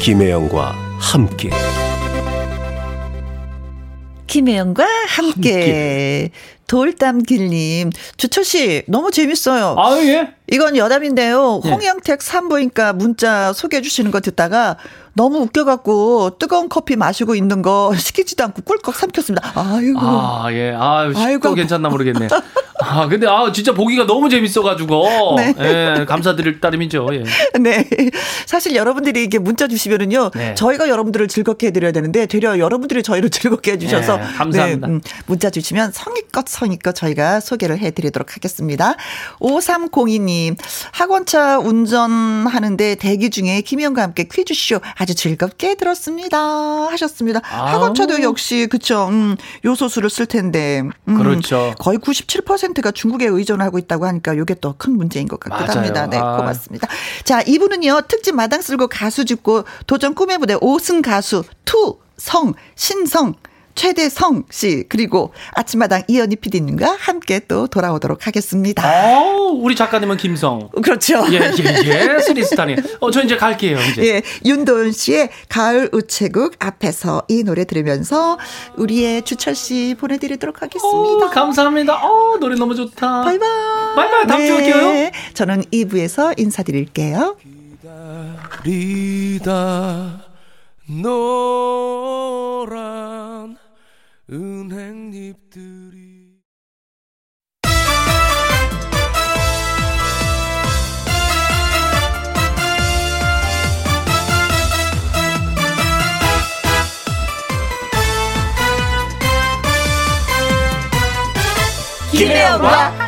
김혜영과 함께. 김혜영과 함께. 함께. 돌담길님, 주철씨, 너무 재밌어요. 아, 예. 이건 여담인데요. 예. 홍영택 산부인과 문자 소개해 주시는 거 듣다가 너무 웃겨갖고 뜨거운 커피 마시고 있는 거 시키지도 않고 꿀꺽 삼켰습니다. 아이고. 아, 예. 아, 아이고. 괜찮나 모르겠네. 아, 근데 아, 진짜 보기가 너무 재밌어가지고. 네. 예, 감사드릴 따름이죠. 예. 네. 사실 여러분들이 이렇게 문자 주시면은요. 네. 저희가 여러분들을 즐겁게 해드려야 되는데 되려 여러분들이 저희를 즐겁게 해주셔서. 네, 감사합니다. 네, 음, 문자 주시면 성의껏 성의껏 저희가 소개를 해드리도록 하겠습니다. 5302님, 학원차 운전하는데 대기 중에 김희영과 함께 퀴즈쇼 아주 즐겁게 들었습니다. 하셨습니다. 아우. 학원차도 역시 그쵸. 음, 요소수를 쓸 텐데. 음, 그렇죠. 거의 97%가 중국에 의존하고 있다고 하니까 이게 또 큰 문제인 것 같기도 맞아요. 합니다. 네, 아. 고맙습니다. 자, 이분은요. 특집 마당 쓸고 가수 줍고 도전 꿈의 무대 5승 가수 투 성, 신성, 최대성 씨 그리고 아침마당 이현희 PD님과 함께 또 돌아오도록 하겠습니다. 어, 우리 작가님은 김성. 그렇죠. 예, 예, 예. 스리스타님. 어, 저 이제 갈게요, 이제. 예. 윤도현 씨의 가을 우체국 앞에서 이 노래 들으면서 우리의 주철 씨 보내드리도록 하겠습니다. 오, 감사합니다. 어, 노래 너무 좋다. 바이바이. 바이바이. 다음 네. 주에 요 저는 2부에서 인사드릴게요. 기다리다 노란 은행잎들이. 김혜영과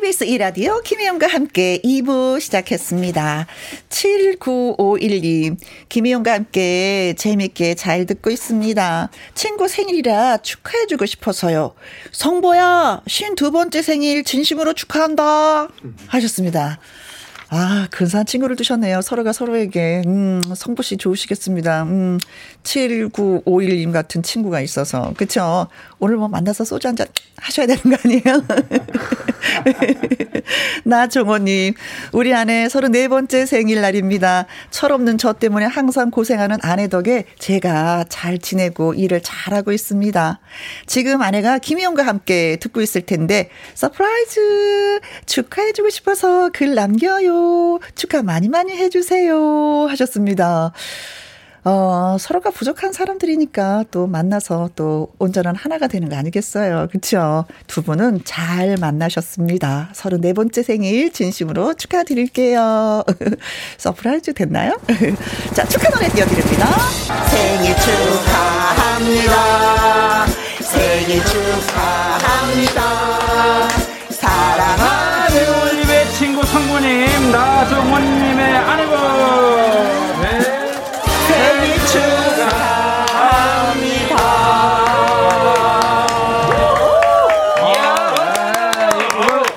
KBS 이라디오 김혜영과 함께 2부 시작했습니다. 7951님, 김혜영과 함께 재밌게 잘 듣고 있습니다. 친구 생일이라 축하해주고 싶어서요. 성보야, 52번째 생일 진심으로 축하한다. 하셨습니다. 아, 근사한 친구를 두셨네요. 서로가 서로에게. 음, 성부 씨 좋으시겠습니다. 음, 7951님 같은 친구가 있어서. 그쵸? 오늘 뭐 만나서 소주 한 잔 하셔야 되는 거 아니에요? 나종호님, 우리 아내 34번째 생일날입니다. 철없는 저 때문에 항상 고생하는 아내 덕에 제가 잘 지내고 일을 잘하고 있습니다. 지금 아내가 김희영과 함께 듣고 있을 텐데, surprise! 축하해주고 싶어서 글 남겨요. 축하 많이 많이 해주세요. 하셨습니다. 어, 서로가 부족한 사람들이니까 또 만나서 또 온전한 하나가 되는 거 아니겠어요. 그쵸? 두 분은 잘 만나셨습니다. 34번째 생일 진심으로 축하드릴게요. surprise 됐나요? 자, 축하 노래 띄워드립니다. 생일 축하합니다. 생일 축하합니다. 사랑하는 우리 배 친구 성부님, 나정원님의 아내분. 네. 생일 축하합니다.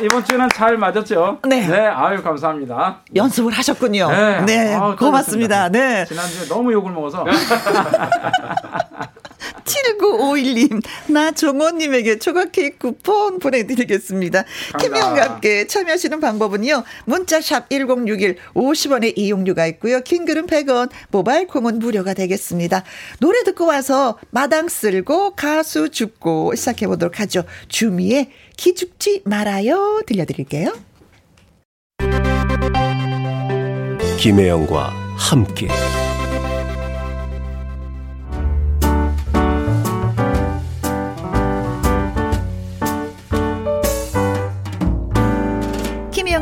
이번 주는 잘 맞았죠? 네. 네, 아유, 감사합니다. 연습을 하셨군요. 네. 네. 아유, 고맙습니다. 네. 지난주에 너무 욕을 먹어서. 7951님, 나 종호님에게 초과 케이크 쿠폰 보내드리겠습니다. 김혜영과 함께 참여하시는 방법은요, 문자샵 1061 50원의 이용료가 있고요. 킹글은 100원, 모바일 콩은 무료가 되겠습니다. 노래 듣고 와서 마당 쓸고 가수 죽고 시작해보도록 하죠. 주미의 기죽지 말아요. 들려드릴게요. 김혜영과 함께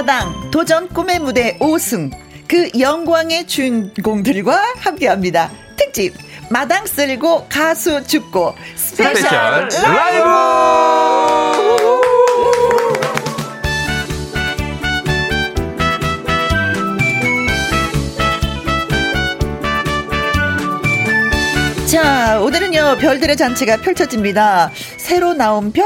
마당 도전 꿈의 무대 5승 그 영광의 주인공들과 함께합니다. 특집 마당 쓸고 가수 죽고 스페셜, 스페셜 라이브. 자, 오늘은요, 별들의 잔치가 펼쳐집니다. 새로 나온 별?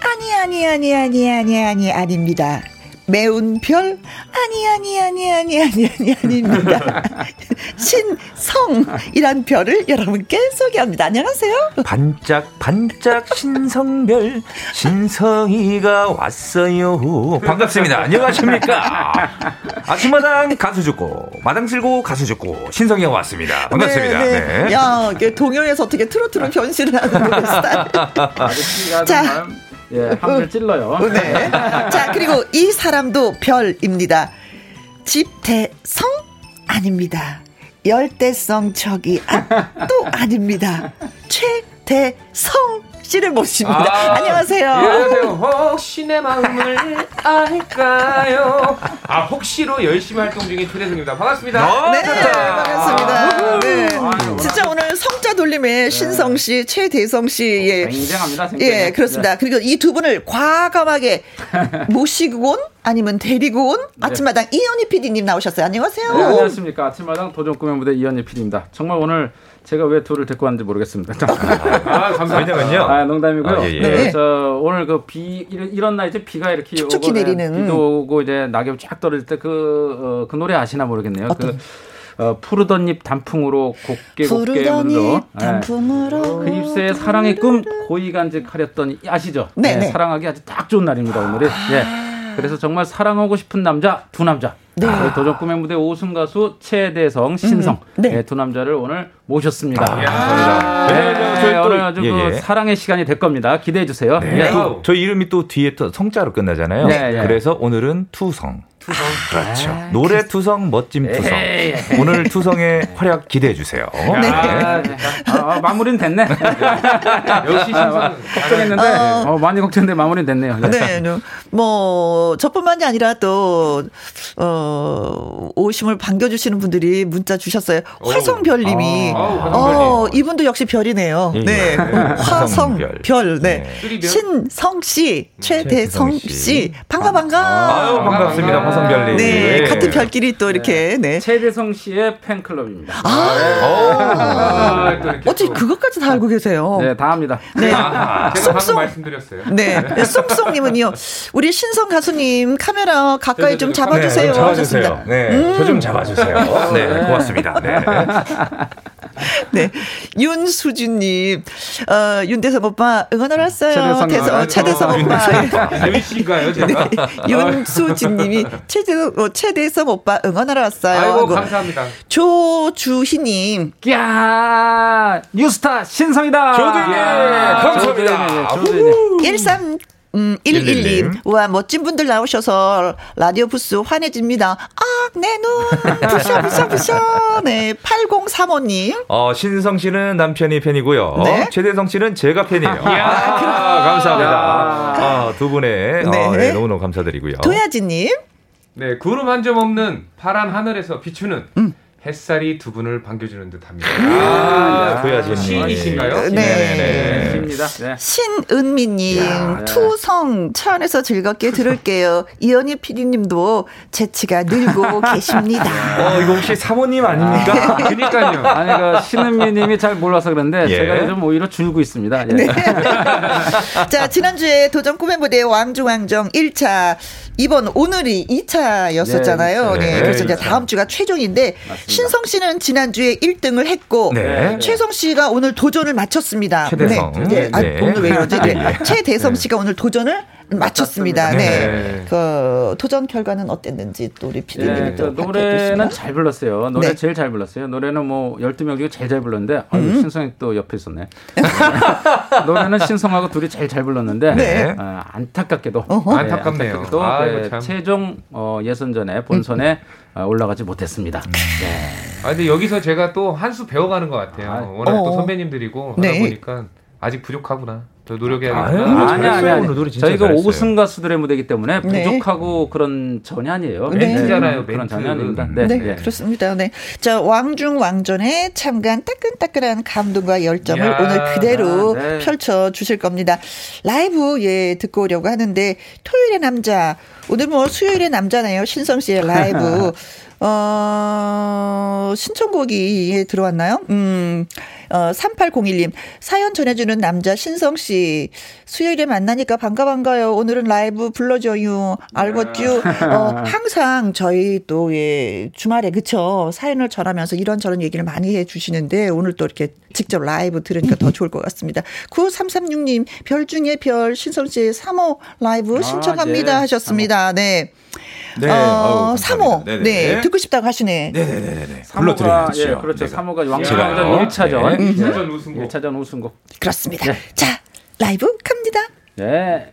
아니, 아니, 아니, 아니, 아니, 아니, 아닙니다. 매운 별 아니 아니 아니 아니 아니 아니 아닙니다. 신성이란 별을 여러분께 소개합니다. 안녕하세요. 반짝 반짝 신성별 신성이가 왔어요. 반갑습니다. 안녕하십니까? 아침마당 가수 죽고 마당 쓸고 가수 죽고 신성이가 왔습니다. 반갑습니다. 네, 네. 네. 야, 이게 동요에서 어떻게 트로트로 변신을 하는 스타일. 자. 예, 한글 찔러요. 네. 자, 그리고 이 사람도 별입니다. 집대성 아닙니다. 열대성 저기 아, 또 아닙니다. 최 대성 씨를 모십니다. 아, 안녕하세요. 안녕하세요. 혹시 내 마음을 알까요? 아, 혹시로 열심히 활동 중인 최대승입니다. 반갑습니다. 네, 반갑습니다. 네. 아유. 진짜 오늘 성자 돌림의 신성 씨, 최대성 씨, 예. 굉장합니다. 굉장히. 예, 그렇습니다. 그리고 이 두 분을 과감하게 모시고 온 아니면 데리고 온 아침마당 이현희 PD님 나오셨어요. 안녕하세요. 네, 안녕하십니까. 아침마당 도전 꿈의 무대 이현희 PD입니다. 정말 오늘 제가 왜 둘을 데리고 왔는지 모르겠습니다. 아, 감사합니다. 아, 농담이고요. 아, 예, 예. 네. 저 오늘 그 비 이런 날 이제 비가 이렇게 축축히 오고, 네, 내리는. 비도 오고 이제 낙엽이 쫙 떨어질 때그 어, 그 노래 아시나 모르겠네요. 어떤? 그 어, 푸르던 잎 단풍으로 곱게 곱게 물러 잎 단풍으로 그 잎새 사랑의 꿈 고이 간직하렸던 이- 아시죠? 네, 네. 사랑하기 아주 딱 좋은 날입니다 오늘이. 예. 그래서 정말 사랑하고 싶은 남자 두 남자. 네. 저희 도전 꿈의 무대 오승 가수 최대성 신성 네. 예, 두 남자를 오늘 모셨습니다. 감사합니다. 네, 네, 저희 또- 오늘 아주 예, 그 예. 사랑의 시간이 될 겁니다. 기대해 주세요. 네. 예. 또 저희 이름이 또 뒤에 또 성자로 끝나잖아요. 네, 네. 그래서 오늘은 투성. 투성. 그렇죠. 노래 투성, 멋짐 투성. 에이. 오늘 투성의 활약 기대해 주세요. 네. 아, 아, 마무리는 됐네. 역시 신선. 걱정했는데 어, 많이 걱정했는데 마무리는 됐네요. 예. 네, 네. 뭐 저뿐만이 아니라 또 어, 오심을 반겨주시는 분들이 문자 주셨어요. 화성별님이, 아, 어, 이분도 역시 별이네요. 예, 네, 예. 화성별. 네, 네. 신성 씨, 최대성 씨, 씨. 반가 반가. 아유, 반갑습니다. 화성별님. 네, 예. 같은 별끼리 또 이렇게, 네. 최대성 씨의 팬클럽입니다. 아, 또 이렇게 어떻게 또- 그것까지 다 알고 계세요? 네, 다 합니다. 네. 아, 방금 쏙쏙. 말씀드렸어요. 네. 쏙쏙님은요, 우리 신성 가수님 카메라 가까이 좀 잡아주세요. 네. 잡아주세요. 네, 저좀 잡아주세요. 네, 고맙습니다. 네. 네. 윤수진님, 어, 윤대성 오빠. 최대성 대성, 아, 최대성 아, 오빠. 유희 씨인가요, 제가? 네. 윤수진님이 최대, 어, 최대성 오빠 응원하러 왔어요. 아이고, 하고 감사합니다. 조주희님, 야 뉴스타 신성이다. 조대님, 야, 감사합니다. 조대님. 13 음, 111님. 와, 멋진 분들 나오셔서 라디오 부스 환해집니다. 아, 내 눈. 부셔, 부셔, 부셔. 네. 8035님. 어, 신성 씨는 남편이 팬이고요. 네. 최대성 씨는 제가 팬이에요. 아, 감사합니다. 아, 두 분의 네. 어, 네, 너무너무 감사드리고요. 도야지님. 네, 구름 한 점 없는 파란 하늘에서 비추는 음. 햇살이 두 분을 반겨주는 듯합니다. 아, 도야지님. 시인이신가요? 네. 네네네. 입니다. 네. 신은미님, 야. 투성, 차 안에서 즐겁게 들을게요. 이현희 PD님도 재치가 늘고 계십니다. 어, 이거 혹시 사모님 아닙니까? 그니까요. 아니 그 신은미님이 잘 몰라서 그런데 예. 제가 요즘 오히려 줄고 있습니다. 예. 네. 자, 지난주에 도전 꿈의 무대 왕중왕정 1차, 이번 오늘이 2차였었잖아요. 네, 네, 네, 그래서 이제. 다음 주가 최종인데, 신성 씨는 지난주에 1등을 했고, 네. 최성 씨가 오늘 도전을 마쳤습니다. 최대성. 네. 네. 아, 네. 오늘 왜 이러지? 최대성 씨가 오늘 도전을 마쳤습니다. 네. 네. 그 도전 결과는 어땠는지 또 우리 피디님이 예, 또. 노래는 잘 불렀어요. 노래 네. 제일 잘 불렀어요. 노래는 뭐 12명 중에 제일 잘 불렀는데 아유, 음. 신성이 또 옆에 있었네. 노래는 신성하고 둘이 제일 잘 불렀는데 네. 어, 안타깝게도 어허. 네, 안타깝네요. 안타깝게도 아이고, 네, 참. 최종 어, 예선전에 본선에 어, 올라가지 못했습니다. 음. 네. 아, 근데 여기서 제가 또 한 수 배워가는 것 같아요. 아, 워낙 어. 또 선배님들이고 네. 하다 보니까 아직 부족하구나. 더 아유, 노력해야겠구나. 아니, 아니 아니 잘했어요. 아니. 오늘 노래 진짜 저희가. 오승 가수들의 무대이기 때문에 네. 부족하고 그런 전혀 아니에요. 네. 멘트잖아요, 그런 멘트. 전혀 아닙니다. 음. 네. 네, 네. 그렇습니다. 네. 자, 왕중 왕전에 참가한 따끈따끈한 감동과 열정을 이야, 오늘 그대로 네. 펼쳐 주실 겁니다. 라이브 예 듣고 오려고 하는데 토요일의 남자 오늘 뭐 수요일의 남자네요. 신성 씨의 라이브 어, 신청곡이 들어왔나요? 음, 어, 3801님, 사연 전해주는 남자 신성씨, 수요일에 만나니까 반가 반가요. 오늘은 라이브 불러줘요. 알겠죠? 어, 항상 저희 또, 예, 주말에, 그쵸? 사연을 전하면서 이런저런 얘기를 많이 해 주시는데, 오늘 또 이렇게 직접 라이브 들으니까 더 좋을 것 같습니다. 9336님, 별 중에 별, 신성씨의 3호 라이브 신청합니다. 예. 하셨습니다. 네. 네. 어, 아유, 3호. 감사합니다. 네네. 네. 듣고 싶다고 하시네. 네 네네네. 3호가 불러드려야죠. 예, 그렇죠. 내가. 3호가 제가요. 왕중왕전 1차전. 네. 1차전 우승곡. 1차전 우승곡. 그렇습니다. 자, 라이브 갑니다. 네.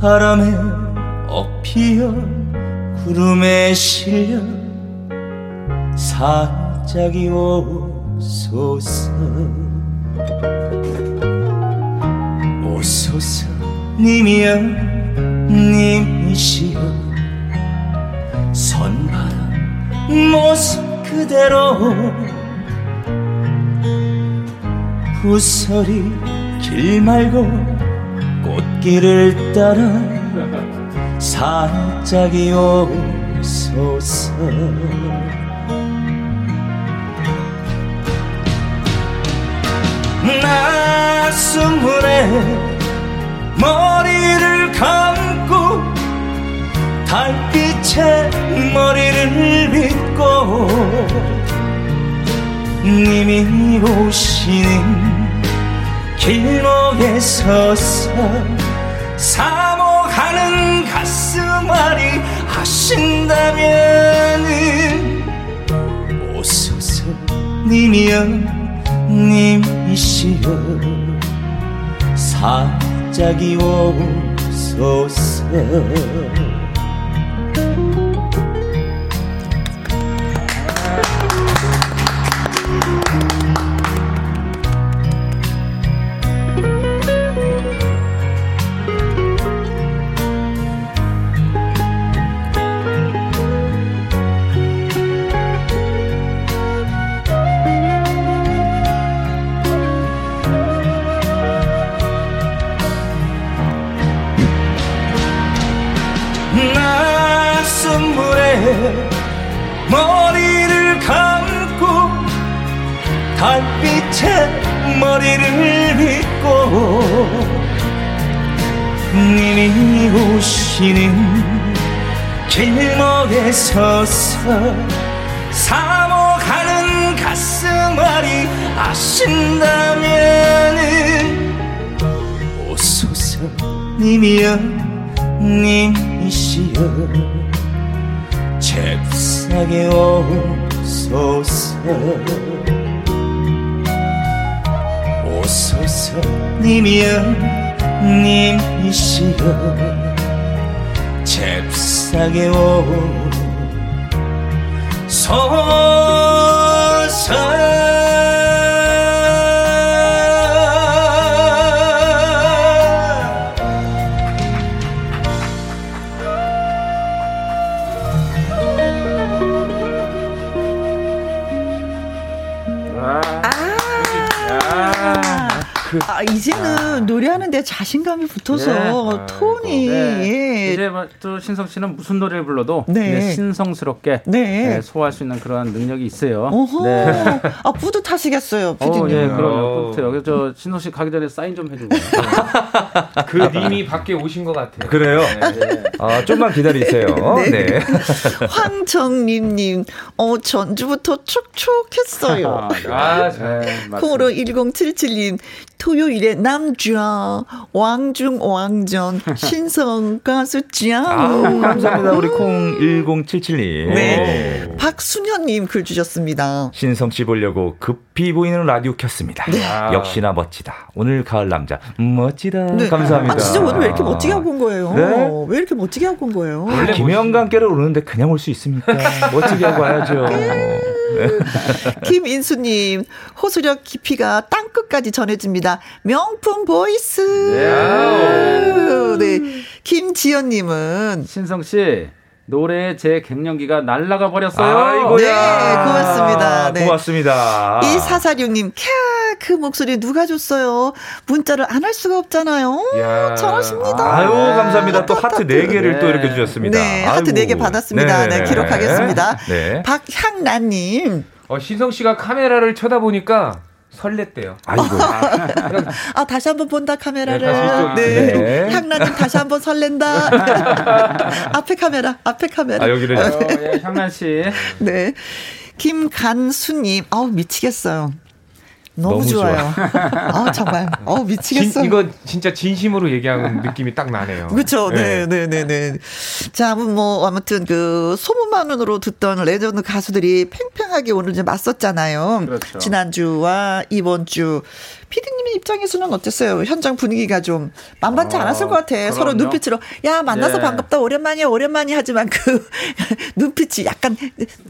바람에 엎이어 구름에 실려 살짝이 오소서. 오소서 님이여 님이시여. 선바람 모습 그대로 후설이 길 말고 꽃 길을 따라 살짝이 오소서. 낯선 문에 머리를 감고 달빛에 머리를 빗고 님이 오시는 길목에 서서 사모하는 가슴앓이 하신다면은 오소서 님이여 님이시여. 살짝이 오소서 달빛에 머리를 빗고 님이 오시는 길목에 서서 사모하는 가슴앓이 아신다면은 오소서 님이여 님이시여. 잽싸게 오소서 오소서 님이여 님이시여. 잽싸게 오 소서 아, 이제는 오늘은 노래하는데 자신감이 붙어서 네. 톤이 네. 예. 이제 뭐또 신성 씨는 무슨 노래를 불러도 네. 이제 신성스럽게 네. 네, 소화할 수 있는 그런 능력이 있어요. 어허. 네. 아 뿌듯하시겠어요, 어, 피디님. 예, 어. 그럼요. 뿌듯해요. 그래서 저 신성 씨 가기 전에 사인 좀 해주고. 그 님이 밖에 오신 것 같아요. 그래요? 네. 아, 좀만 기다리세요. 네. 네. 황정림님, 어 전주부터 촉촉했어요. 아, 자. 네, 맞습니다. 콩으로 1077님, 토 요일에 남주아, 왕중 왕전, 신성 가수 짱. 아우, 감사합니다. 우리 콩 1077님. 네. 박순현님 글 주셨습니다. 신성 씨 보려고 급히 보이는 라디오 켰습니다. 아. 역시나 멋지다. 오늘 가을 남자 멋지다. 네. 감사합니다. 아, 진짜 오늘 왜 이렇게 멋지게 하고 온 거예요? 네? 왜 이렇게 멋지게 하고 온 거예요? 아, 김혜영과 함께를 오르는데 그냥 올 수 있습니까? 멋지게 하고 와야죠. 네. 김인수님, 호소력 깊이가 땅끝까지 전해집니다. 명품 보이스. 네. 김지연님은, 신성 씨 노래에 제 갱년기가 날아가 버렸어요. 아이고야. 네, 고맙습니다. 네. 고맙습니다. 이사사육님, 캬, 그 목소리 누가 줬어요? 문자를 안 할 수가 없잖아요. 야. 잘하십니다. 아유, 감사합니다. 또 하트 4개를 네. 또 이렇게 주셨습니다. 네, 하트 아이고. 4개 받았습니다. 네, 기록하겠습니다. 네. 박향란님, 어, 신성 씨가 카메라를 쳐다보니까 설렜대요. 아이고. 아, 다시 한번 본다, 카메라를. 네, 네. 네. 향란님 다시 한번 설렌다. 앞에 카메라, 앞에 카메라. 아, 여기를. 어, 예, 향란 씨. 네. 김간수님, 아우, 미치겠어요. 너무, 너무 좋아요. 아 정말. 어 진, 미치겠어. 이거 진짜 진심으로 얘기하는 느낌이 딱 나네요. 그렇죠. 네, 네, 네, 네. 자, 뭐 아무튼 그 소문만으로 듣던 레전드 가수들이 팽팽하게 오늘 이제 맞섰잖아요. 그렇죠. 지난주와 이번 주. 피디님 입장에서는 어땠어요? 현장 분위기가 좀 만만치 아, 않았을 것 같아. 서로 그럼요. 눈빛으로 야 만나서 예. 반갑다 오랜만이야 오랜만이야 하지만 그 눈빛이 약간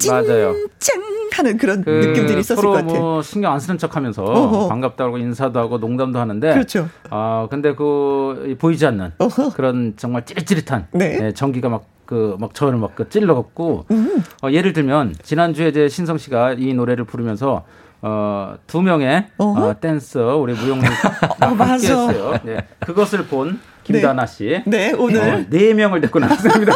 맞아요. 찡찡 하는 그런 그 느낌들이 있었을 서로 것 같아. 뭐 신경 안 쓰는 척하면서 어허. 반갑다고 인사도 하고 농담도 하는데 그렇죠. 아 근데 그 보이지 않는 어허. 그런 정말 찌릿찌릿한 네. 예, 전기가 막 그막 저를 막그 찔러갖고 음. 어, 예를 들면 지난주에 이제 신성 씨가 이 노래를 부르면서 어, 두 명의 어허. 어, 댄서 우리 무용을 어, 맞아. 함께했어요. 네. 그것을 본 김다나 씨. 네, 오늘 어, 네 명을 데리고 나왔습니다.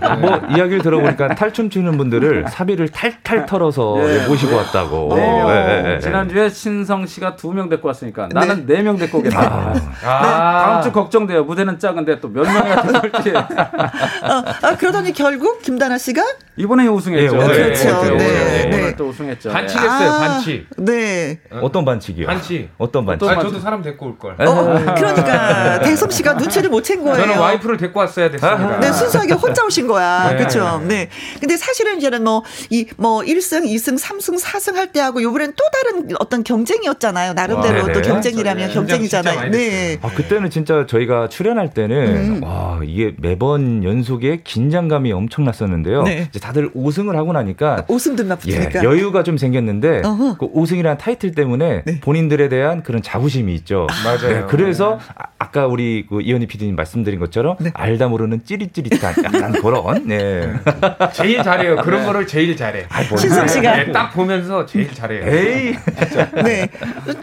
아, 뭐 이야기를 들어보니까 탈춤 추는 분들을 사비를 탈탈 털어서 네. 모시고 왔다고. 네 명. 네, 네, 네. 지난주에 신성 씨가 두 명 데리고 왔으니까 나는 네 명 데리고 오겠다. 아, 네, 다음 주 걱정돼요. 무대는 작은데 또 몇 명이나 데려올지. 아, 아, 그러더니 결국 김다나 씨가 이번에 우승했죠. 네, 오늘, 그렇죠. 오늘, 네, 오늘. 네. 오늘 또 우승했죠. 반칙했어요, 아, 반칙. 네. 어떤 반칙이요? 반칙. 어떤 반칙? 아, 저도 사람 데리고 올 걸. 어, 그러니까 대성 씨가 눈 치를 못 챈 거예요. 저는 와이프를 데리고 왔어야 됐습니다. 네, 순수하게 혼자 오신 거야. 네. 그렇죠. 네. 근데 사실은 이제는 뭐, 이, 뭐, 1승, 2승, 3승, 4승 할 때 하고, 요번엔 또 다른 어떤 경쟁이었잖아요. 나름대로 와, 또 네네. 경쟁이라면 경쟁이잖아요. 네. 아, 그때는 진짜 저희가 출연할 때는 와 이게 매번 연속에 긴장감이 엄청났었는데요. 네. 이제 다들 5승을 하고 나니까 5승들만 예, 붙으니까. 여유가 좀 생겼는데 어허. 그 5승이라는 타이틀 때문에 네. 본인들에 대한 그런 자부심이 있죠. 맞아요. 네, 그래서 아, 까 우리 그 이현 희 PD님 말씀드린 것처럼 네. 알다 모르는 찌릿찌릿한 약간 그런 네. 제일 잘해요. 그런 거를 제일 잘해. 신성 씨가. 네, 딱 보면서 제일 잘해요. 에이 네.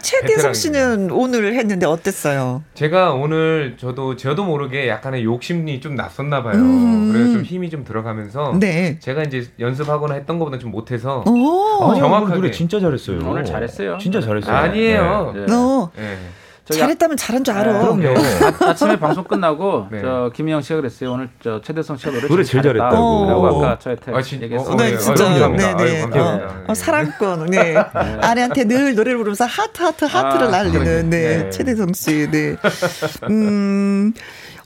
최대성 씨는 오늘 했는데 어땠어요? 제가 오늘 저도 저도 모르게 약간의 욕심이 좀 났었나 봐요. 음. 그래서 좀 힘이 좀 들어가면서 네. 제가 이제 연습하거나 했던 것보다 좀 못해서 오. 아니, 정확하게. 오늘 노래 진짜 잘했어요. 오늘 잘했어요. 진짜 잘했어요. 아니에요. 네. 너 네. 잘했다면 잘한 줄 알아. 그럼요. 아, 아침에 방송 끝나고 네. 저 김희영 씨가 그랬어요. 오늘 저 최대성 씨가 노래 노래 제일 잘했다. 잘했다고. 라고 아까 저한테 아, 진- 얘기했어요. 어, 네, 네. 진짜. 감사합니다. 네, 네. 아유. 어, 네. 어, 사랑꾼. 네. 아내한테 늘 노래를 부르면서 하트, 하트, 하트를 아, 날리는, 네. 네. 최대성 씨, 네. 음,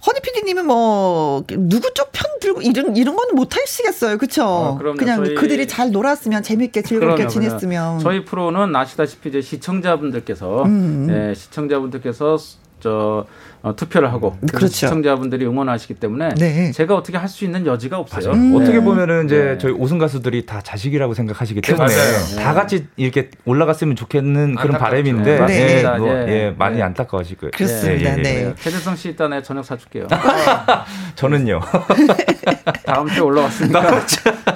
허니 PD님은 뭐, 누구 쪽 편 들고, 이런, 이런 건못 하시겠어요. 그쵸? 어, 그럼요. 그냥 저희- 그들이 잘 놀았으면, 재밌게 즐겁게 그럼요, 지냈으면. 그럼요. 저희 프로는 아시다시피 이제 시청자분들께서 음. 예, 시청자분들께서 저 어, 투표를 하고 그래서 그렇죠. 시청자분들이 응원하시기 때문에 네. 제가 어떻게 할 수 있는 여지가 없어요. 음. 어떻게 네. 보면은 이제 네. 저희 우승 가수들이 다 자식이라고 생각하시기 때문에 맞아요. 다 같이 이렇게 올라갔으면 좋겠는 그런. 바람인데 네. 예. 뭐, 예. 예, 많이 네. 안타까워하실 거예요. 그렇습니다. 예, 예, 예. 네. 최대성 씨내 저녁 사줄게요. 저는요. 다음 주에 올라왔으니까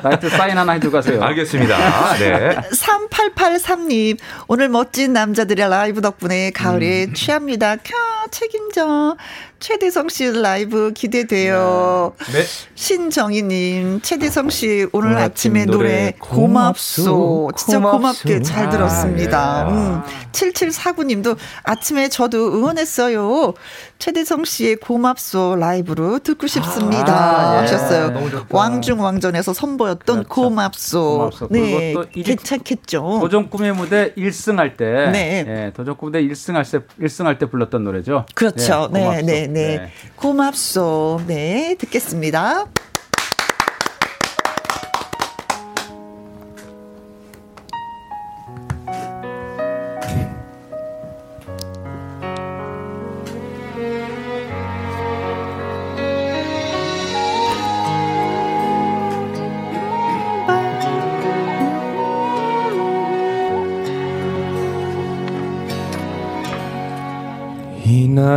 나이트 사인 하나 해주고 가세요. 알겠습니다. 네. 3883님, 오늘 멋진 남자들의 라이브 덕분에 가을에 취합니다. 캬, 책임져. 최대성 씨 라이브 기대돼요. 네. 신정희님, 최대성 씨 오늘, 오늘 아침에 아침 노래 노래 고맙소. 진짜 고맙소. 고맙게 잘 아, 들었습니다. 네. 음. 7749님도 아침에 저도 응원했어요. 최대성 씨의 고맙소 라이브로 듣고 싶습니다. 아, 예. 하셨어요. 너무 좋다. 왕중 왕전에서 선보였던 그렇죠. 고맙소. 고맙소. 네, 괜찮겠죠. 도전 꿈의 무대 1승할 때, 네. 예, 도전 꿈의 무대 1승할 때 1승할 때 불렀던 노래죠. 그렇죠. 예, 네, 고맙소. 네, 네. 고맙소. 네, 듣겠습니다.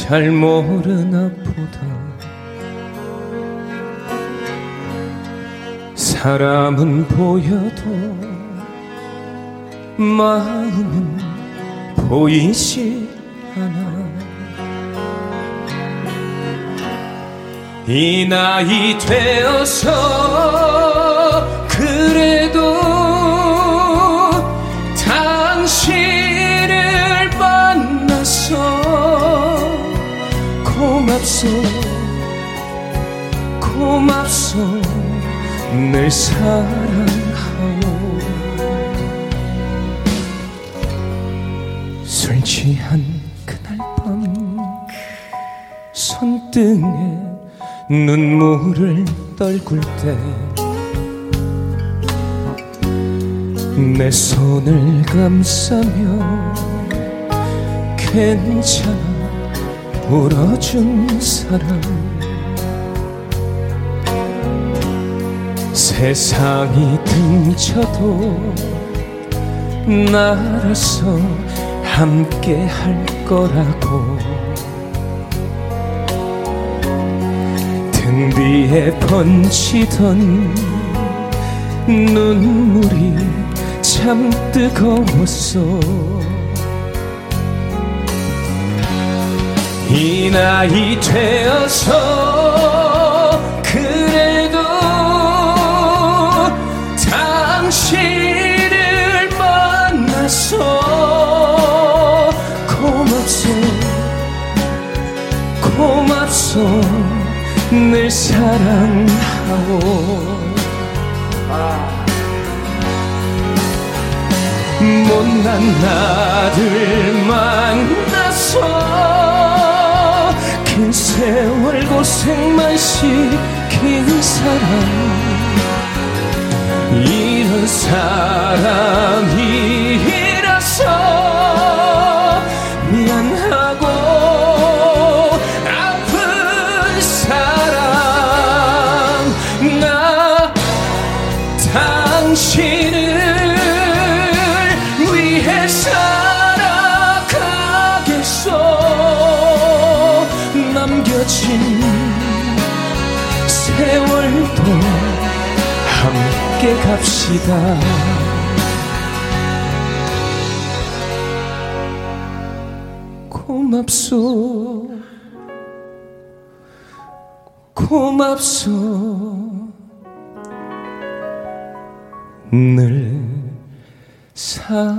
잘 모르나 보다. 사람은 보여도 마음은 보이지 않아. 이 나이 되어서 고맙소. 고맙소. 늘 사랑하오. 술 취한 그날 밤 손등에 눈물을 떨굴 때 내 손을 감싸며 괜찮아 울어준 사람. 세상이 등쳐도 날아서 함께 할 거라고. 등 뒤에 번지던 눈물이 참 뜨거웠어 이 나이 되어서 그래도 당신을 만나서 고맙소 고맙소 늘 사랑하오. 못난 나를 만나서 긴 세월 고생만 시킨 사람. 이런 사람이 갑시다. 고맙소. 고맙소. 늘 사랑하오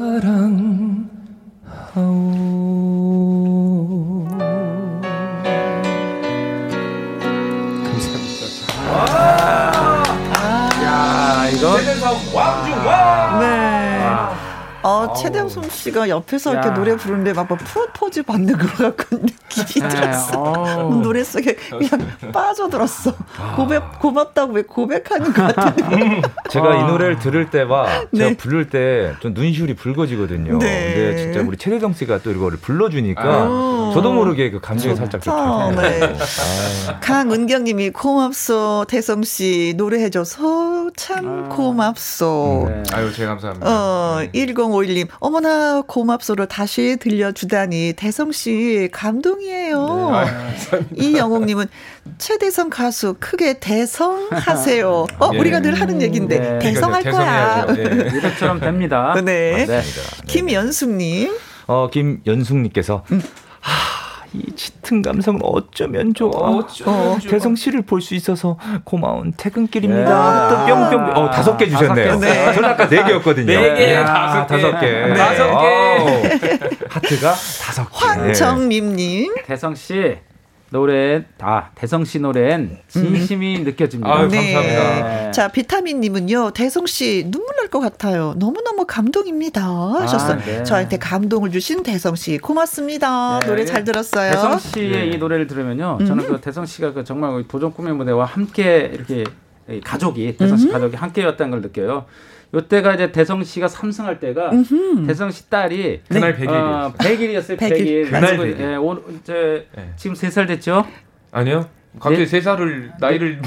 야, 이 어, 최대성 씨가 옆에서 이렇게 야. 노래 부르는데 막 프로포즈 받는 것 같은 느낌이 네, 들었어. 노래 속에 그냥 빠져들었어. 고백, 고맙다고 왜 고백하는 것 같은 느낌. 제가 아. 이 노래를 들을 때와 제가 네. 부를 때 좀 눈시울이 붉어지거든요. 네. 근데 진짜 우리 최대성 씨가 또 이거를 불러주니까 아. 저도 모르게 그 감정이 살짝 좀 좋다. 네. 네. 강은경 님이 고맙소. 대성 씨 노래해줘서 참 아. 고맙소. 네. 아유, 제가 감사합니다. 어, 1051님, 어머나, 고맙소를 다시 들려주다니, 대성씨, 감동이에요. 이영옥님은, 최대성 가수, 크게 대성하세요. 어, 예. 우리가 늘 하는 얘기인데, 네. 대성할 거야. 대성해야죠. 예. 이것처럼 됩니다. 네. 네. 김연숙님, 어, 김연숙님께서 음. 하, 이 짙은 감성을 어쩌면 좋아. 어쩌면 좋아. 대성 씨를 볼 수 있어서 고마운 네. 퇴근길입니다. 또 뿅뿅. 어, 다섯 개 주셨네요. 다섯 개. 네. 저는 아까 네 개였거든요. 네 개, 다섯 개. 다섯 개. 네. 다섯 개. 하트가 다섯 개. 황정림님, 대성 씨 노래 아 대성 씨 노래엔 진심이 느껴집니다. 아유, 네. 감사합니다. 네. 자, 비타민님은요, 대성 씨, 눈물 날 것 같아요. 너무 너무 감동입니다. 하셨어요. 네. 저한테 감동을 주신 대성 씨, 고맙습니다. 네. 노래 잘 들었어요. 대성 씨의 네. 이 노래를 들으면요, 저는 그 대성 씨가 그 정말 도전 꿈의 무대와 함께 이렇게 이 가족이 대성 씨 가족이 함께였다는 걸 느껴요. 요때가 이제 대성 씨가 삼승할 때가 대성 씨 딸이 그날 100일 이었어요. 어, 100일이었어요. 100일. 100일. 그날 그래서 100일. 예, 오늘 이제 네. 지금 3살 됐죠? 아니요. 갑자기 네. 세 살을 나이를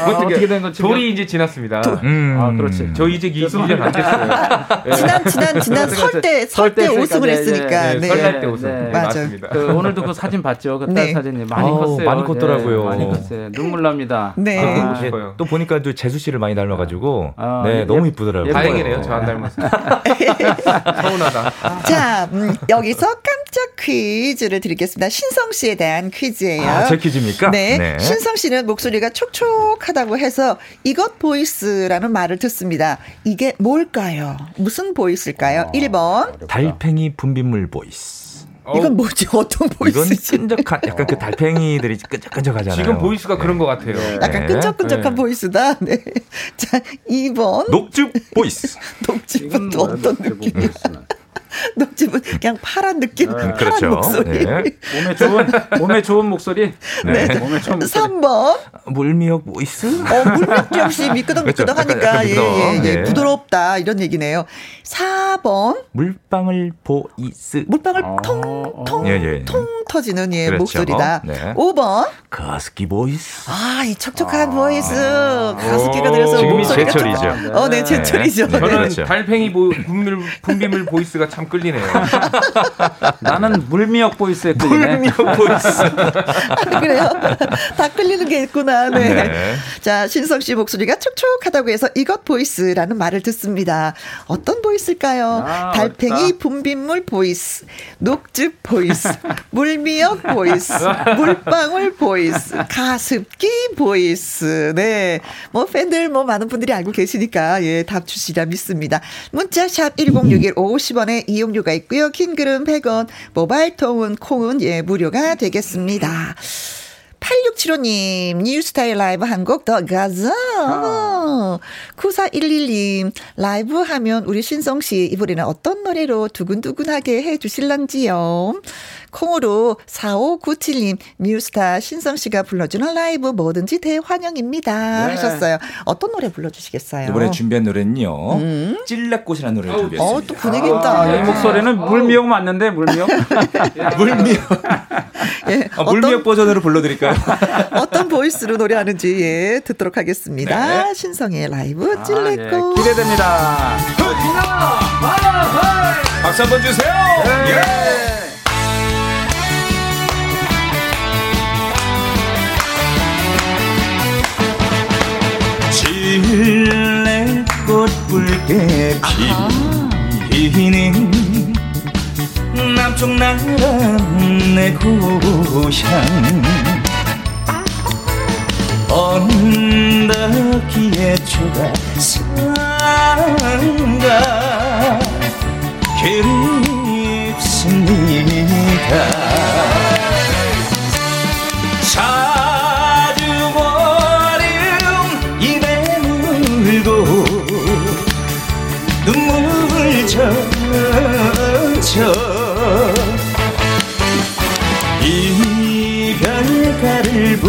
아, 어떻게 된 건지 돌이 이제 지났습니다. 음. 아, 그렇지. 저 이제 2년 안 됐어요. 예. 지난, 지난, 지난 설 때, 설때 때, 했으니까. 네, 네. 설날 때 우승. 네. 네, 맞아요. 맞습니다. 그 오늘도 그 사진 봤죠? 그딸 네. 사진이 많이 아우, 컸어요. 많이 컸더라고요. 예, 많이 컸어요. 눈물 납니다. 네. 아, 예, 싶어요. 또 보니까 또 재수 씨를 많이 닮아가지고 아, 네 예, 너무 예, 이쁘더라고요. 예뻐요. 다행이네요. 저 안 닮았어요. 서운하다. 자, 음, 여기서 깜짝 퀴즈를 드리겠습니다. 신성 씨에 대한 퀴즈예요. 아, 제 퀴즈입니까? 네. 신성 씨는 목소리가 촉촉하다고 해서 이것 보이스라는 말을 듣습니다. 이게 뭘까요? 무슨 보이스일까요? 1번. 달팽이 분비물 보이스. 이건 뭐지? 어떤 이건 보이스지? 끈적한 약간 그 달팽이들이 끈적끈적하잖아요. 지금 보이스가 네. 그런 것 같아요. 약간 네. 끈적끈적한 네. 보이스다. 네. 자, 2번. 녹즙 보이스. 녹즙은 또 어떤 느낌? 보이스는. 녹즙은 그냥 파란 느낌, 파란 그렇죠. 목소리. 네. 몸에 좋은 몸에 좋은 목소리. 네. 몸에 좋은 목소리. 3번. 물미역 보이스. 어, 물미역 역시 미끄덩미끄덩 그렇죠. 하니까, 약간 예. 예, 예. 네. 부드럽다. 이런 얘기네요. 4번. 물방울 보이스. 물방울 어, 통, 통, 예, 예. 통 터지는 예, 그렇죠. 목소리다. 네. 5번. 가습기 보이스. 아, 이 촉촉한 보이스. 가습기가 들어서 지금이 목소리가 제철이죠. 어, 네, 제철이죠. 네. 네. 저는 그렇죠. 달팽이 보, 분비물, 분비물 보이스가 참 끌리네요. 나는 물미역 보이스에 끌리네. 물미역 보이스. 아, 그래요? 다 끌리는 게 있구나. 네. 네. 자, 신성 씨 목소리가 촉촉하다고 해서 이것 보이스라는 말을 듣습니다. 어떤 보이스일까요? 아, 달팽이. 분비물 보이스, 녹즙 보이스, 물미역 보이스, 물방울 보이스, 가습기 보이스. 네. 뭐 팬들 뭐 많은 분들이 알고 계시니까 예, 답 주시리라 믿습니다. 문자 샵 1061 50원에 이용료가 있고요. 긴 글은 100원, 모바일 통은 콩은 예, 무료가 되겠습니다. 8675님, 뉴스타일 라이브 한 곡 더 가자. 9411님, 라이브 하면 우리 신성씨 이번에는 어떤 노래로 두근두근하게 해 주실런지요. 콩으로 4597님, 뉴스타 신성 씨가 불러주는 라이브 뭐든지 대환영입니다. 하셨어요. 어떤 노래 불러주시겠어요? 이번에 준비한 노래는요. 찔레꽃이라는 노래를 준비했습니다. 어, 또 분위기 있다. 이 목소리는 물미역 맞는데 물미역. 물미역. 예, 아, 물미역 버전으로 불러드릴까요? 어떤 보이스로 노래하는지 예, 듣도록 하겠습니다. 신성의 라이브 아, 찔레꽃. 예, 기대됩니다. 박수 한번 주세요. 예. 찔레꽃 붉게 피는 남쪽 나라 내 고향 언덕 위에 초가 상가 그립습니다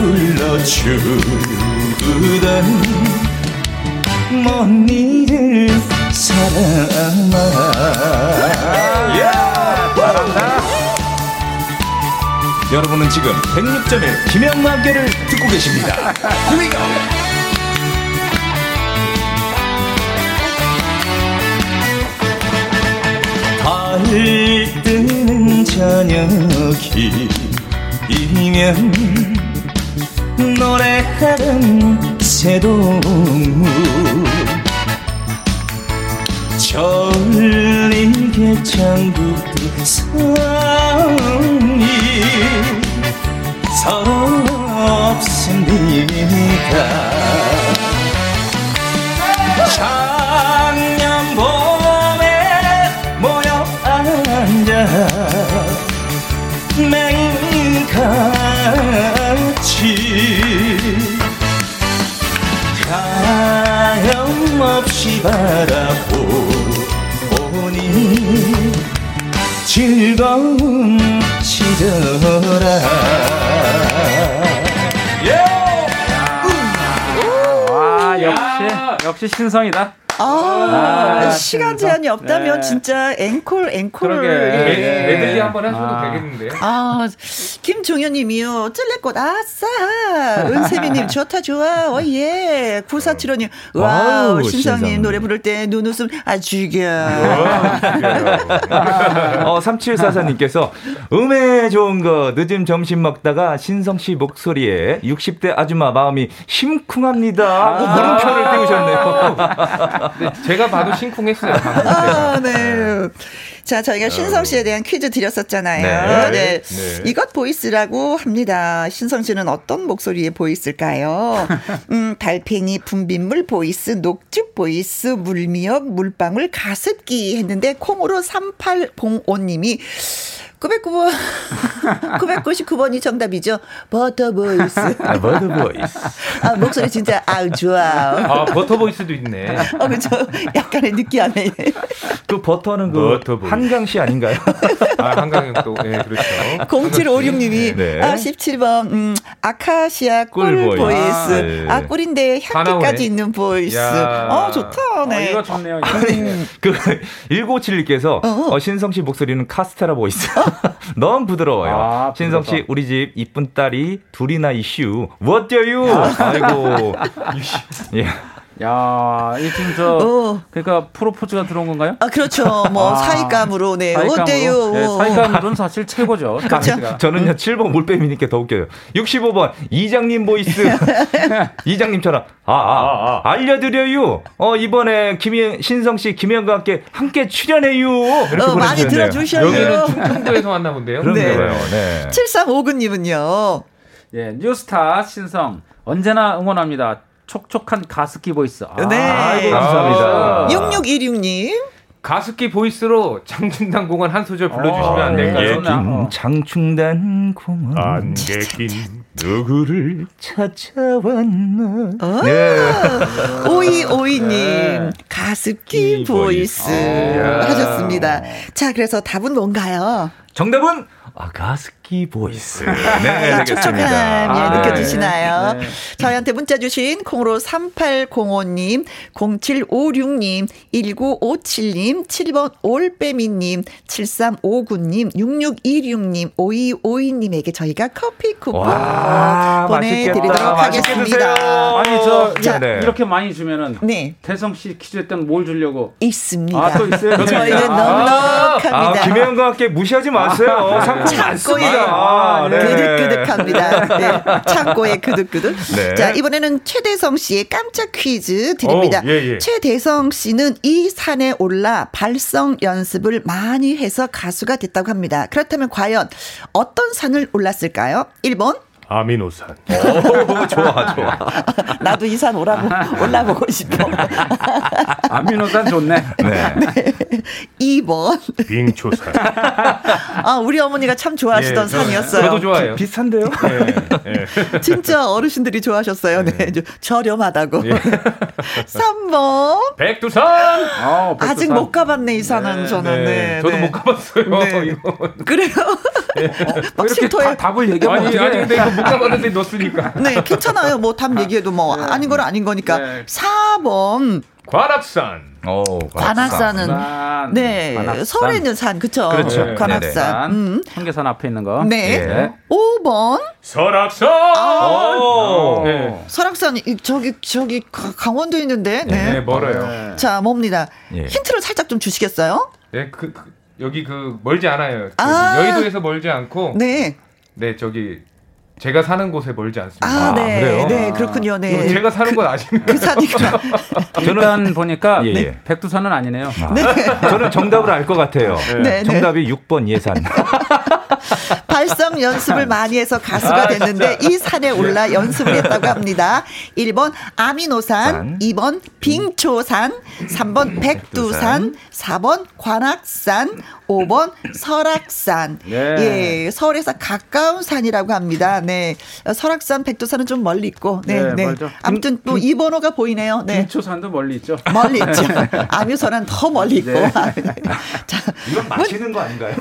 불러주던 먼 일을 사랑아 여러분은 지금 106.1 김영만 함께를 듣고 계십니다. 달 뜨는 저녁이면 노래하는 새동무 저울리게 장국도 성이. 서로 없습니다 작년 봄에 모여 앉아. 맹같 가염없이 바라보니 즐거운 시절아 와 역시 역시 신성이다. 아, 아, 시간. 제한이 없다면 네. 진짜 앵콜. 예. 메들리 한번 하셔도 아. 되겠는데. 아, 김종현님이요. 찔레꽃 아싸. 은세미님 좋다 좋아. 어예. 9475님 와우. 와우, 신성님 신성. 노래 부를 때 눈웃음 아 죽여. 어, 3744님께서 음에 좋은 거 늦은 점심 먹다가 신성 씨 목소리에 60대 아줌마 마음이 심쿵합니다. 하고 물음표를 띄우셨네요. 근데 제가 봐도 심쿵했어요. 아, 네. 자, 저희가 신성 씨에 대한 퀴즈 드렸었잖아요. 네. 네. 네. 이것 보이스라고 합니다. 신성 씨는 어떤 목소리의 보이스일까요? 음, 달팽이 분비물 보이스, 녹즙 보이스, 물미역, 물방울, 가습기 했는데 콩으로 3805님이 909번, 999번이 정답이죠. 버터 보이스. 아, 머드 보이스. 아, 목소리 진짜 아우 좋아. 아 버터 보이스도 있네. 어, 그죠? 약간의 느끼하네. 그 버터는 그 버터 보이스. 한강 씨 아닌가요? 아 한강형 또예 그렇죠. 0756님이 네. 아, 17번 음, 아카시아 꿀, 꿀 보이스. 보이스. 네. 아 꿀인데. 향기까지 있는 보이스. 야. 어 좋다. 어, 네. 이거 좋네요. 이거. 그 1957님께서 어, 신성 씨 목소리는 카스테라 보이스. 너무 부드러워요. 아, 신성 씨. 우리 집 이쁜 딸이 둘이나 있슈. 어떠유? 아이고. 예. 야, 이 지금 저 어. 그러니까 프로포즈가 들어온 건가요? 아 그렇죠. 뭐 아. 사윗감으로 네. 사윗감으로? 어때요? 네, 사윗감으로는 사실 최고죠. 그렇죠. 저는요 7번 물뱀이니까 더 웃겨요. 65번 이장님 보이스. 이장님처럼 아, 아, 알려드려요. 어 이번에 김 신성 씨 김혜영과 함께 함께 출연해요. 이렇게 어, 많이. 들어주셔요. 여기는 충청도에서 왔나 본데요. 그런가 네. 네. 7359님은요. 예, 뉴스타 신성 언제나 응원합니다. 촉촉한 가습기 voice. 아, 네. 아이고, 감사합니다. 6616님. 가습기 보이스로 장충단 공원 한 소절 불러주시면 어, 안 네. 될까요? 좋나? 어. 장충단 공원 안개낀 누구를 찾아왔나 어? 네. 오이 오이님 가습기 voice 야. 하셨습니다. 자, 그래서 답은 뭔가요? 정답은 아 가습기 voice 네 아, 촉촉함이 아, 느껴지시나요? 네. 저희한테 문자 주신 콩으로 3805님, 0756님, 1957님, 7번 올빼미님, 7359님, 6626님, 5252님에게 저희가 커피 쿠폰 와, 보내드리도록 맛있겠다. 하겠습니다. 드세요. 아니 저 자, 네. 이렇게 많이 주면은 네, 태성 씨 퀴즈 때는 뭘 주려고? 있습니다. 아, 또 있어요? 저희는 아, 넉넉합니다. 아, 김혜영과 함께 무시하지 마세요. 상품 많습니다. 아, 네. 그득그득합니다. 네, 창고에 그득그득. 네. 자, 이번에는 최대성 씨의 깜짝 퀴즈 드립니다. 오, 예, 예. 최대성 씨는 이 산에 올라 발성 연습을 많이 해서 가수가 됐다고 합니다. 그렇다면 과연 어떤 산을 올랐을까요? 1번. 아미노산. 오, 좋아, 좋아. 나도 이 산 오라고 올라보고 싶어. 아미노산 좋네. 네. 2번. 빙초산. 아, 우리 어머니가 참 좋아하시던 예, 저- 산이었어요. 저도 좋아해요. 비슷한데요? 예, 예. 진짜 어르신들이 좋아하셨어요. 네. 좀 저렴하다고. 예. 3번. 백두산. 어, 아직 백두산. 못 가봤네, 이 산은 저는. 네. 저도 네. 못 가봤어요. 네. 이거. 그래요? 막 이렇게 쉼터에 다, 답을 얘기하면 아니, 아니 근데 이거 상관없는데 넣었으니까. 네, 괜찮아요. 뭐 답 얘기해도 뭐 아닌 건 아닌 거니까. 네. 4번 관악산. 오, 관악산은 관악산. 네, 관악산. 서울에 있는 산 그쵸? 그렇죠. 네, 관악산. 음. 청계산 앞에 있는 거. 네. 네. 5번 설악산. 오. 네. 설악산 이- 저기 저기 가- 강원도에 있는데. 네. 네, 멀어요. 자, 뭡니다. 예. 힌트를 살짝 좀 주시겠어요? 네, 그, 그 여기 그 멀지 않아요. 아. 여의도에서 멀지 않고 네. 네. 저기 제가 사는 곳에 멀지 않습니다. 아, 아, 네. 그래요? 네, 그렇군요. 네. 제가 사는 곳 아시나요? 그 산이구나. 일단 보니까 예, 네, 예. 백두산은 아니네요. 네. 저는 정답을 알 것 같아요. 네, 네. 정답이 6번 예산. 발성 연습을 많이 해서 가수가 됐는데 이 산에 올라 연습을 했다고 합니다. 1번 아미노산, 산. 2번 빙초산, 3번 백두산, 4번 관악산, 5번 설악산. 네. 예, 서울에서 가까운 산이라고 합니다. 네. 설악산, 백두산은 좀 멀리 있고. 네, 네, 네. 아무튼 또이 번호가 보이네요. 네. 김초산도 멀리 있죠. 멀리 있죠. 아미소는 더 멀리 있고. 네. 자, 이건 마시는 거 아닌가요?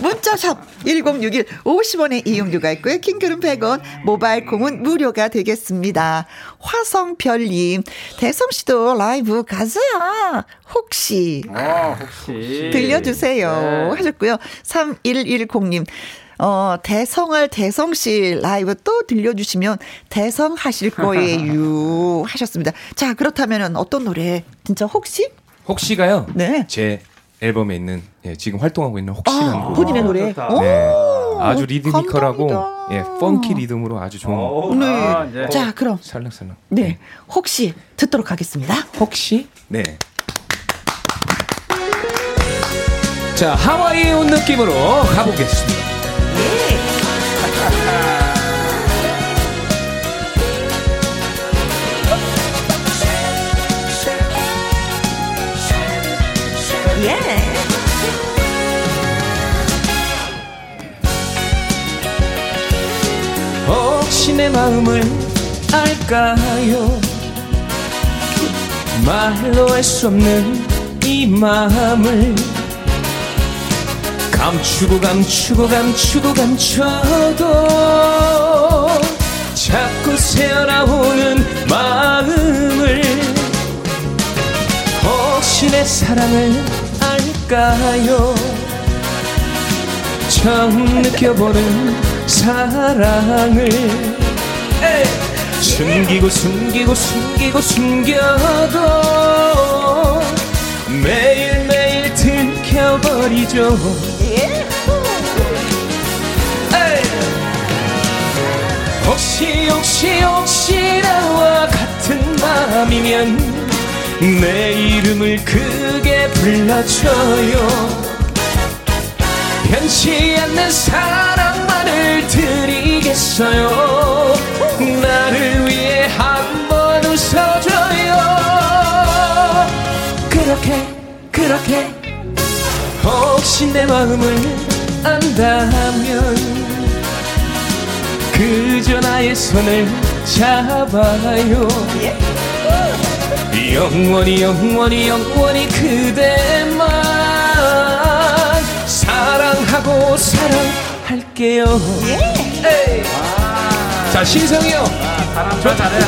문 자샵 1061 50원의 이용료가 있고요. 킹글은 100원, 모바일 콩은 무료가 되겠습니다. 화성별님, 대성씨도 라이브 가자. 혹시 어, 혹시 들려주세요. 네. 하셨고요. 3110님. 어, 대성할 대성씨 라이브 또 들려주시면 대성 하실 거예요. 하셨습니다. 자, 그렇다면 어떤 노래? 진짜 혹시? 혹시가요. 네. 제 앨범에 있는 예, 지금 활동하고 있는 혹시라는 아, 곡. 본인의 노래. 오, 네. 아주 리드미컬하고. 예, 펑키 리듬으로 아주 좋은 오. 네. 아, 이제. 자, 그럼 살랑살랑. 네. 혹시 듣도록 하겠습니다. 혹시? 네. 자, 하와이에 온 느낌으로 가보겠습니다. 혹시 내 마음을 알까요? 말로 할 수 없는 이 마음을 감추고 감추고 감추고 감춰도 자꾸 새어나오는 마음을 혹시 내 사랑을 알까요? 처음 느껴보는 사랑을! 숨기고 숨기고 숨기고 숨겨도 매일매일 들켜버리죠! 혹시 혹시 혹시 나와 같은 마음이면 내 이름을 크게 불러줘요 변치 않는 사랑만을 드리겠어요. 나를 위해 한번 웃어줘요. 그렇게 그렇게 혹시 내 마음을 안다면 그저 나의 손을 잡아요. 영원히 영원히 영원히 그대만 사랑하고 사랑할게요. 에이. 자 신성이요. 사람 잘 잘해.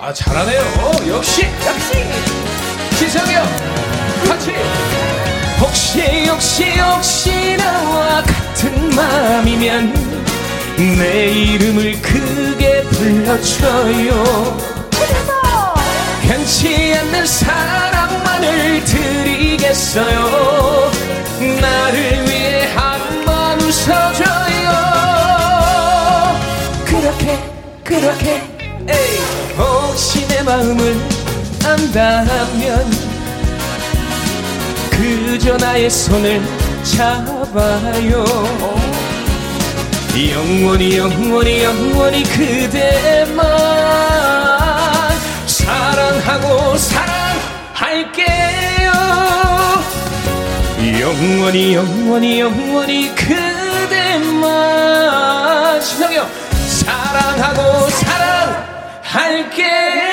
아 잘하네요. 역시. 역시. 신성이요 같이. 혹시 혹시 혹시 나와 같은 마음이면 내 이름을 크게 불러줘요. 변치 않는 사랑만을 드리겠어요. 나를 위해 한번 웃어줘요. 그렇게 그렇게. 에이. 혹시 내 마음을 안다면 그저 나의 손을 잡아요. 영원히 영원히 영원히 그대만 사랑하고 사랑할게요. 영원히 영원히 영원히 그대만 신성이요. 사랑하고 사랑할게요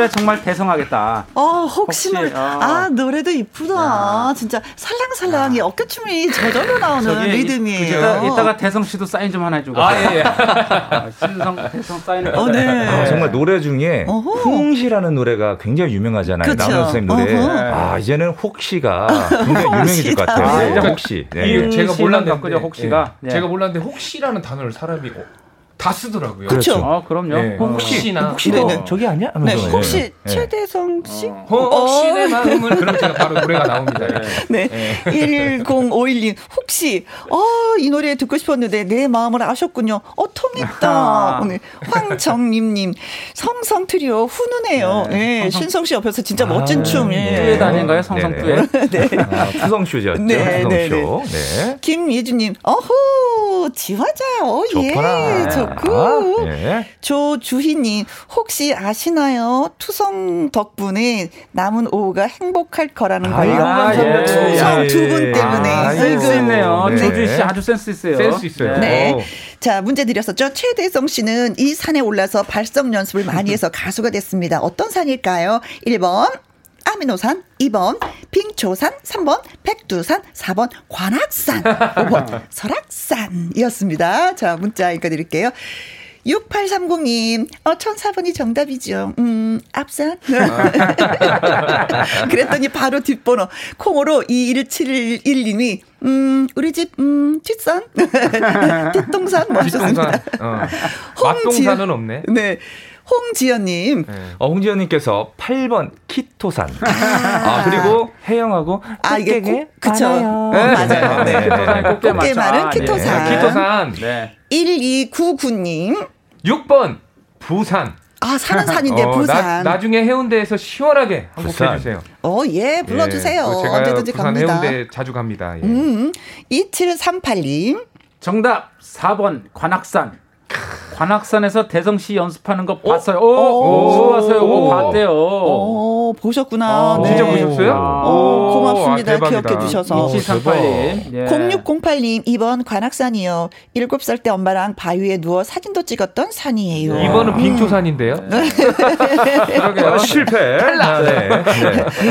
노래 정말 대성하겠다. 어, 혹시 노래. 혹시, 어. 아, 노래도 이쁘다. 진짜 살랑살랑 이 어깨춤이 저절로 나오는 리듬이에요. 이따, 이따가 대성 씨도 사인 좀 하나 해주고. 아, 예, 예. 신성 대성 사인을. 어, 네. 아, 정말 노래 중에 어허. 홍시라는 노래가 굉장히 유명하잖아요. 남현 선생님 노래. 어허. 아 이제는 혹시가 굉장히 유명해질 것. 같아요. 아, 혹시. 네. 이 제가 몰랐는데 혹시가. 예. 예. 제가 몰랐는데 혹시라는 단어를 사람이 어, 다 쓰더라고요. 그렇죠. 어, 그럼요. 예. 혹시 나 혹시 네, 너 네. 저기 아니야? 네, 혹시 예. 예. 최대성 씨? 어, 혹시 내 마음을 그럼 제가 바로 노래가 나옵니다. 네. 1051님, 혹시, 어, 이 노래 듣고 싶었는데 내 마음을 아셨군요. 어, 통했다. 오늘 황정림 님, 성성 트리오 훈훈해요. 네, 성성- 신성 씨 옆에서 진짜 아, 멋진 춤. 예. 듀엣 아닌가요? 성성 네네. 듀엣. 아, 투성쇼죠. 네, 네, 투성쇼. 네. 김예주 님, 어후, 지화자, 어, 예, 좋구나. 좋고. 네. 조주희님, 혹시 아시나요? 투성 덕분에 남은 오후가 행복할 거라는 걸요. 아, 예. 투성 두분 때문에. 아, 센스. 있네요. 네. 조주희 씨 아주 센스 있어요. 센스 있어요. 네. 오. 자, 문제 드렸었죠. 최대성 씨는 이 산에 올라서 발성 연습을 많이 해서 가수가 됐습니다. 어떤 산일까요? 1번. 아미노산, 2번 빙초산, 3번 백두산, 4번 관악산, 5번 설악산이었습니다. 자, 문자 읽어드릴게요. 6830님, 어, 1004번이 정답이죠. 음, 앞산. 그랬더니 바로 뒷번호, 콩으로 21711님이, 음, 우리 집, 음, 뒷산? 뒷동산? 뭐 하셨습니다. 뒷동산. 어. 홍지연. 맛동산은 없네. 네. 홍지연님. 어, 홍지연님께서 8번 키토산. 아, 그리고 혜영하고 아, 이게 꼭, 그쵸. 어, 맞아요. 네. 키토산 꽃게 꽃게? 말은 아, 키토산. 네. 키토산. 네. 1299님. 6번 부산. 아, 사는 산인데, 어, 부산. 나, 중에 해운대에서 시원하게 한곡 부산. 해주세요. 어, 예, 불러 주세요. 예, 제가 언제든지 부산 갑니다. 해운대 자주 갑니다. 예. 음, 2738님. 정답 4번 관악산. 관악산에서 대성 씨 연습하는 거 봤어요. 오, 오. 오. 봤대요. 어, 보셨구나. 어, 네. 진짜 보셨어요? 어, 고맙습니다. 아. 기억해 주셔서. 2738님. 예. 0608님, 2번 관악산이요. 7살 때 엄마랑 바위에 누워 사진도 찍었던 산이에요. 이번은 빙초산인데요. 그러게요. 아, 실패. 아, 네. 네.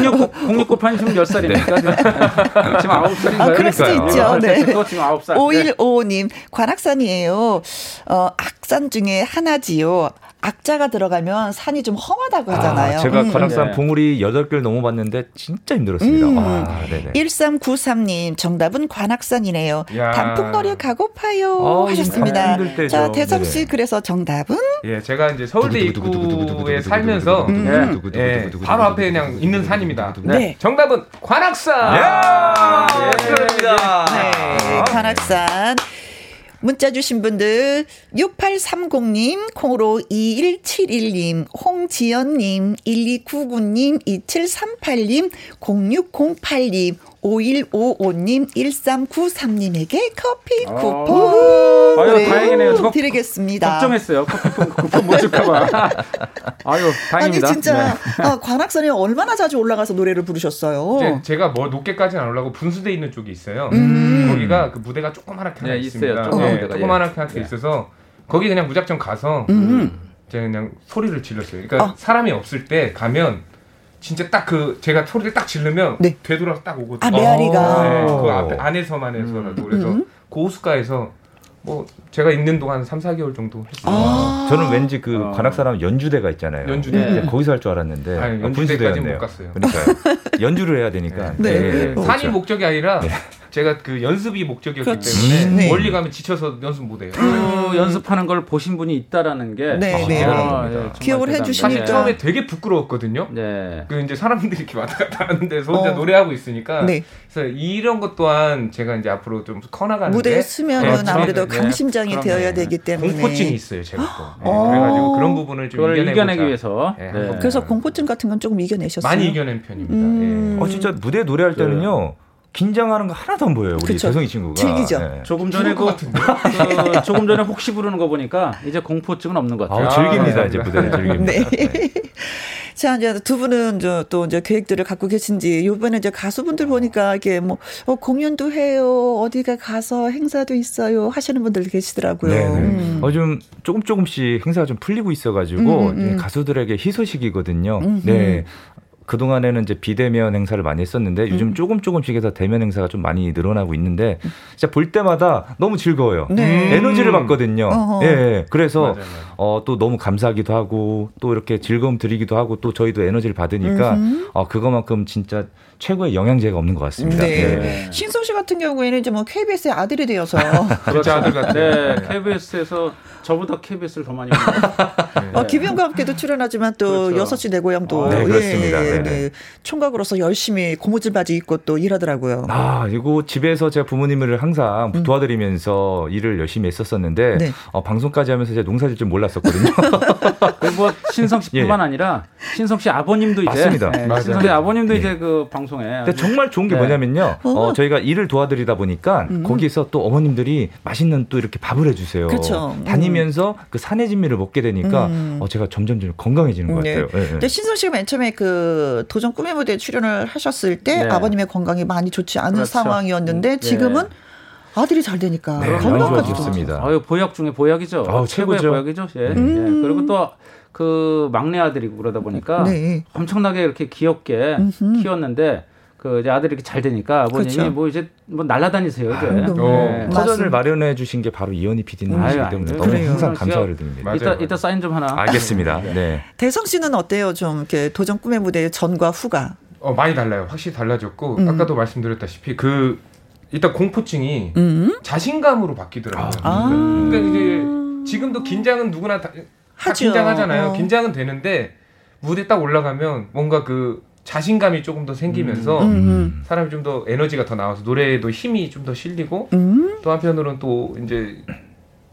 0698님 지금 몇 살입니까? 지금 9살인가요? 아, 그럴 수도 있죠. 네. 지금 9살. 5155님, 관악산이에요. 어, 악산 중에 하나지요. 악자가 들어가면 산이 좀 험하다고 하잖아요. 아, 제가 음. 관악산 네. 봉우리 8개를 넘어봤는데 진짜 힘들었습니다. 음. 아, 네네. 1393님, 정답은 관악산이네요. 야. 단풍놀이 가고파요. 어, 하셨습니다. 자, 대성 씨, 네네. 그래서 정답은? 예, 제가 이제 서울대 입구에 살면서 음. 예, 바로 앞에 그냥 있는 산입니다. 네. 정답은 관악산. 야! 예. 축하드립니다. 네, 관악산. 문자 주신 분들 6830님, 콩으로 2171님, 홍지연님, 1299님, 2738님, 0608님, 5155님, 1393님에게 커피 아. 쿠폰 아유, 네, 다행이네요. 저 드리겠습니다. 걱정했어요. 쿠폰, 쿠폰 못 줄까봐. 아유, 다행입니다. 아니 진짜 네. 아, 관악산에 얼마나 자주 올라가서 노래를 부르셨어요? 이제 제가 뭐 높게까지는 안 올라고 분수대 있는 쪽이 있어요. 음. 거기가 그 무대가 조그맣게 하나 네, 있습니다. 있어요. 조그만 네, 조그맣게 예. 하나 있어서 거기 그냥 무작정 가서 음. 제가 그냥 소리를 질렀어요. 그러니까 어. 사람이 없을 때 가면 진짜 딱 그 제가 소리를 딱 지르면 네. 되돌아서 딱 오거든요. 아, 메아리가. 네, 그 어. 앞에 안에서만 해서라도 그래서 음. 고우스가에서 뭐 제가 있는 동안 3, 4개월 정도 했어요. 아. 저는 왠지 그 어. 관악산하면 연주대가 있잖아요. 연주대. 네, 거기서 할 줄 알았는데 아니, 아, 분수대였네요. 못 갔어요. 그러니까요. 연주를 해야 되니까. 네. 예, 네. 그렇죠. 산이 목적이 아니라 제가 그 연습이 목적이었기 그렇지. 때문에 네. 멀리 가면 지쳐서 연습 못 해요. 그 연습하는 걸 보신 분이 있다라는 게 네, 아, 네. 예, 네. 기억을. 해주시니까. 사실 처음에 되게 부끄러웠거든요. 네. 그 이제 사람들이 이렇게 왔다 갔다 하는데서 혼자 어. 노래하고 있으니까 네. 그래서 이런 것 또한 제가 이제 앞으로 좀 커나가는데 무대에 쓰면은 네, 아무래도 네. 강심장이 그럼요. 되어야 되기 때문에 공포증이 있어요, 제가 또. 네, 어. 그래가지고 그런 부분을 좀 이겨내기 위해서. 네, 네. 그래서 공포증 같은 건 조금 이겨내셨어요. 많이 이겨낸 편입니다. 음. 어 진짜 무대 노래할 때는요. 긴장하는 거 하나도 안 보여요. 우리 그쵸. 재성이 친구가. 즐기죠. 네. 조금 전에 그, 그 조금 전에 혹시 부르는 거 보니까 이제 공포증은 없는 것 같아요. 아, 즐깁니다. 아, 이제 무대를 즐깁니다. 네. 네. 자, 이제 두 분은 저, 또 이제 계획들을 갖고 계신지, 요번에 이제 가수분들 보니까 이게 뭐, 어, 공연도 해요, 어디가 가서 행사도 있어요, 하시는 분들 계시더라고요. 네, 네. 음. 어, 좀 조금 조금씩 행사가 좀 풀리고 있어가지고 음, 음, 음. 예, 가수들에게 희소식이거든요. 음, 네. 그 동안에는 이제 비대면 행사를 많이 했었는데 요즘 음. 조금 조금씩 해서 대면 행사가 좀 많이 늘어나고 있는데 진짜 볼 때마다 너무 즐거워요. 네. 에너지를 받거든요. 어허. 예, 예. 그래서 맞아요, 맞아요. 어, 또 너무 감사하기도 하고 또 이렇게 즐거움 드리기도 하고 또 저희도 에너지를 받으니까. 어, 그거만큼 진짜 최고의 영양제가 없는 것 같습니다. 네. 네. 신성 씨 같은 경우에는 이제 뭐 KBS의 아들이 되어서 진짜 아들 같아요. 네, KBS에서 저보다 KBS를 더 많이 보는 어, 김현과 함께도 출연하지만 또 그렇죠. 여섯 시내 고향도 아, 네, 그렇습니다. 예, 네, 네. 네. 총각으로서 열심히 고무줄 바지 입고 또 일하더라고요. 아, 이거 집에서 제가 부모님을 항상 도와드리면서 일을 열심히 했었었는데 음. 네. 어, 방송까지 하면서 제가 농사질 줄 몰랐었거든요. 뭐 신성 씨뿐만 예. 아니라 신성 씨 아버님도 이제 맞습니다. 네. 신성 씨 아버님도 예. 이제 그 방송 에 근데 정말 좋은 게 네. 뭐냐면요. 어. 어, 저희가 일을 도와드리다 보니까 음. 거기서 또 어머님들이 맛있는 또 이렇게 밥을 해주세요. 그쵸. 음. 다니면서 그 산의 진미를 먹게 되니까 음. 어, 제가 점점 좀 건강해지는 것 네. 같아요. 예, 예. 근데 신성 씨가 맨 처음에 그 도전 꿈의 무대에 출연을 하셨을 때 네. 아버님의 건강이 많이 좋지 않은 그렇죠. 상황이었는데 음, 지금은 네. 아들이 잘 되니까 네, 많이 건강까지도 좋아졌습니다. 아유 보약 중에 보약이죠. 아우, 최고의 최고죠. 보약이죠. 예. 음. 예. 그리고 또 그 막내 아들이고 그러다 보니까 네. 엄청나게 이렇게 귀엽게 음흠. 키웠는데 그 이제 아들이 이렇게 잘 되니까 아버님이 그렇죠. 뭐 이제 뭐 날라다니세요 이제. 아유, 너무 예. 맞습니다. 터전을 마련해 주신 게 바로 이현희 PD님이시기 때문에 아유, 너무 그래요. 항상 제가- 감사를 드립니다. 맞아요, 이따. 이따 사인 좀 하나. 알겠습니다. 네. 대성 씨는 어때요? 좀 이렇게 도전 꿈의 무대 전과 후가. 어, 많이 달라요. 확실히 달라졌고 음. 아까도 말씀드렸다시피 그 일단 공포증이 음. 자신감으로 바뀌더라고요. 아. 그러니까 이제 지금도 긴장은 누구나 다, 다 하죠. 긴장하잖아요. 어. 긴장은 되는데 무대 딱 올라가면 뭔가 그 자신감이 조금 더 생기면서 음. 사람이 좀 더 에너지가 더 나와서 노래에도 힘이 좀 더 실리고 음. 또 한편으로는 또 이제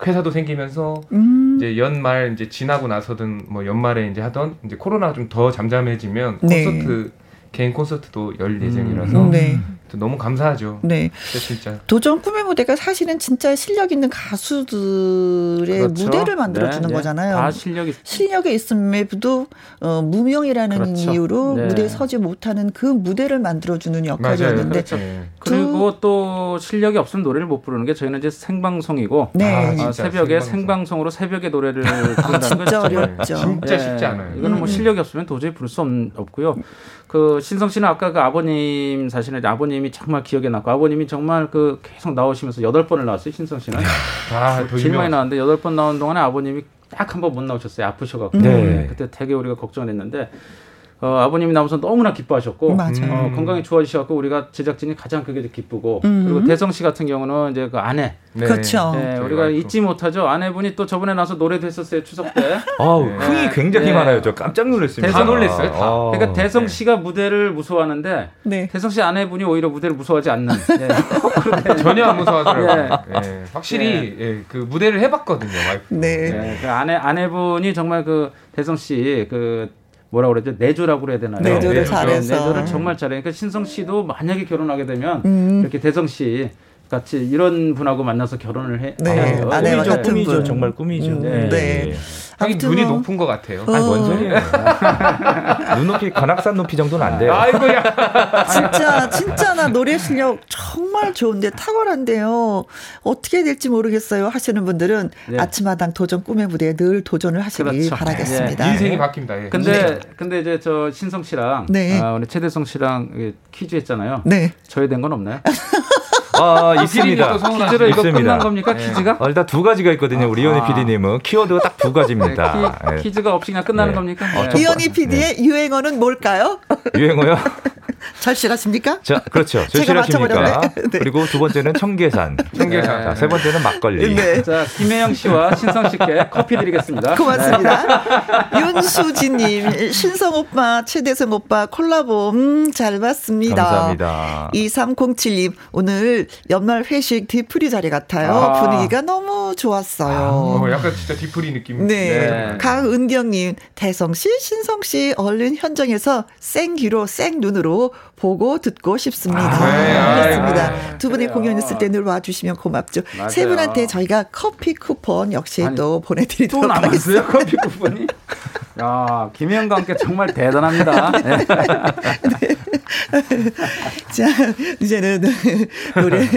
회사도 생기면서 음. 이제 연말 이제 지나고 나서든 뭐 연말에 이제 하던 이제 코로나가 좀 더 잠잠해지면 네. 콘서트 개인 콘서트도 열 예정이라서 음, 네. 또 너무 감사하죠. 네. 진짜 진짜. 도전 꿈의 무대가 사실은 진짜 실력 있는 가수들의 그렇죠. 무대를 만들어 주는 네, 네. 거잖아요. 다 실력이 실력에 있음에도 어, 무명이라는 그렇죠. 이유로 네. 무대에 서지 못하는 그 무대를 만들어 주는 역할이었는데 그렇죠. 네. 그리고 또 실력이 없으면 노래를 못 부르는 게 저희는 이제 생방송이고 네. 아, 어, 진짜 새벽에 생방송. 생방송 으로 새벽에 노래를 부른다는 진짜 어렵죠. 진짜 예, 쉽지 않아요. 이거는 뭐 음. 실력이 없으면 도저히 부를 수 없, 없고요. 그 신성 씨는 아까 그 아버님 사실은 이제 아버님이 정말 기억에 남고 아버님이 정말 그 계속 나오시면서 여덟 번을 나왔어요. 신성 씨는 아더 제일 많이. 나왔는데 여덟 번 나온 동안에 아버님이 딱 한 번 못 나오셨어요. 아프셔갖고 네. 그때 되게 우리가 걱정을 했는데 어, 아버님이 나오면서 너무나 기뻐하셨고 맞아요. 어, 건강이 좋아지셔갖고 우리가 제작진이 가장 그게 기쁘고 음. 그리고 대성 씨 같은 경우는 이제 그 아내 네. 그렇죠. 예, 저희 우리가. 잊지 못하죠. 아내분이 또 저번에 나서 노래도 했었어요 추석 때. 아우, 네. 흥이 굉장히 네. 많아요. 저 깜짝 놀랐습니다. 다 놀랐어요, 다. 아. 그러니까 대성 네. 씨가 무대를 무서워하는데 네. 대성 씨 아내분이 오히려 무대를 무서워하지 않는. 예. 전혀 안 무서워하더라고요. 예, 확실히 예, 그 무대를 해봤거든요. 와이프. 네. 네, 그 아내 아내분이 정말 그 대성 씨그 뭐라 그러죠 내조라고 그래야 되나요? 내조를 네, 잘해서. 내조를 정말 잘해. 그러니까 신성 씨도 만약에 결혼하게 되면 음. 이렇게 대성 씨 같이 이런 분하고 만나서 결혼을 해. 네, 해요. 아내와 꿈이죠, 같은. 분. 정말 꿈이죠. 음, 네. 네. 하긴 아무튼 눈이 뭐- 높은 것 같아요. 아니, 뭔 어. 소리예요. 눈높이, 관악산 높이 정도는 안 돼요. 아이고야. 진짜 진짜 나 노래 실력 정말 좋은데 탁월한데요. 어떻게 될지 모르겠어요 하시는 분들은 네. 아침마당 도전 꿈의 무대에 늘 도전을 하시기 그렇죠. 바라겠습니다. 인생이 바뀝니다. 예. 근데 근데 이제 저 신성 씨랑 네. 아, 우리 최대성 씨랑 이 퀴즈 했잖아요. 네. 저희 된건 없나요? 아, 피디님도 있습니다. 퀴즈로 이거 있습니다. 끝난 겁니까? 네. 퀴즈가? 어, 일단 두 가지가 있거든요. 우리 이현희 아. PD님은 키워드가 딱 두 가지입니다. 퀴, 예. 퀴즈가 없이 그냥 끝나는 네. 겁니까? 어, 네. 첫 이현희 PD의 유행어는 뭘까요? 유행어요? 절실하십니까? 자, 그렇죠. 절실하십니까? 네. 그리고 두 번째는 청계산. 청계산. 자, 세 번째는 막걸리. 네. 자, 김혜영 씨와 신성 씨께 커피 드리겠습니다. 고맙습니다. 윤수진님, 신성 오빠, 최대성 오빠 콜라보, 음, 잘 봤습니다. 감사합니다. 2307님, 오늘 연말 회식 뒤풀이 자리 같아요. 아. 분위기가 너무 좋았어요. 어, 약간 진짜 디프리 느낌. 네. 네. 강은경님, 대성씨, 신성 씨, 얼른 현장에서 생귀로, 생눈으로 보고 듣고 싶습니다. 아, 네. 그렇습니다. 아, 두 분이 그래요. 공연 있을 때 늘 와주시면 고맙죠. 맞아요. 세 분한테 저희가 커피 쿠폰 역시 아니, 또또 보내드리도록 남았어요 하겠습니다. 커피 쿠폰이. 야 김혜영과 함께 정말 대단합니다. 네. 자, 이제는 노래.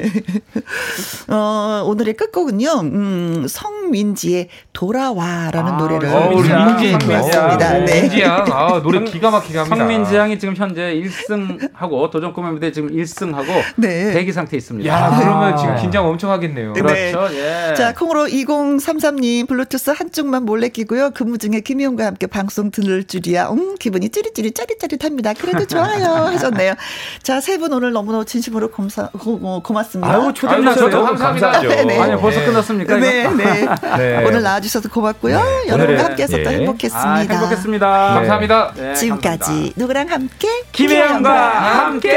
어, 오늘의 끝곡은요, 음, 성민지의 돌아와라는 아, 노래를 준비했습니다. 민지. 네. 민지 양, 아, 노래 기가 막히게 합니다. 성민지 양이 지금 현재 1승하고 도전 꿈의 무대 지금 1승하고 네. 대기 상태에 있습니다. 야, 그러면 지금 아. 긴장 엄청 하겠네요. 네. 그렇죠. 예. 자, 콩으로 2033님, 블루투스 한쪽만 몰래 끼고요. 근무 중에 김희영과 함께 방송 들을 줄이야. 음, 기분이 찌릿찌릿 짜릿짜릿합니다. 그래도 좋아요. 하셨네요. 자, 세 분 오늘 너무너무 진심으로 감사, 고, 고, 고맙습니다. 아유, 초대해 주셔서 저도 감사합니다. 감사하죠. 네. 아니 벌써 끝났습니까? 네, 네. 네. 오늘 나와주셔서 고맙고요. 오늘의- 여러분과 함께해서 또 예. 행복했습니다. 아, 행복했습니다. 감사합니다. 네, 지금까지 감사합니다. 누구랑 함께? 김혜영과 함께.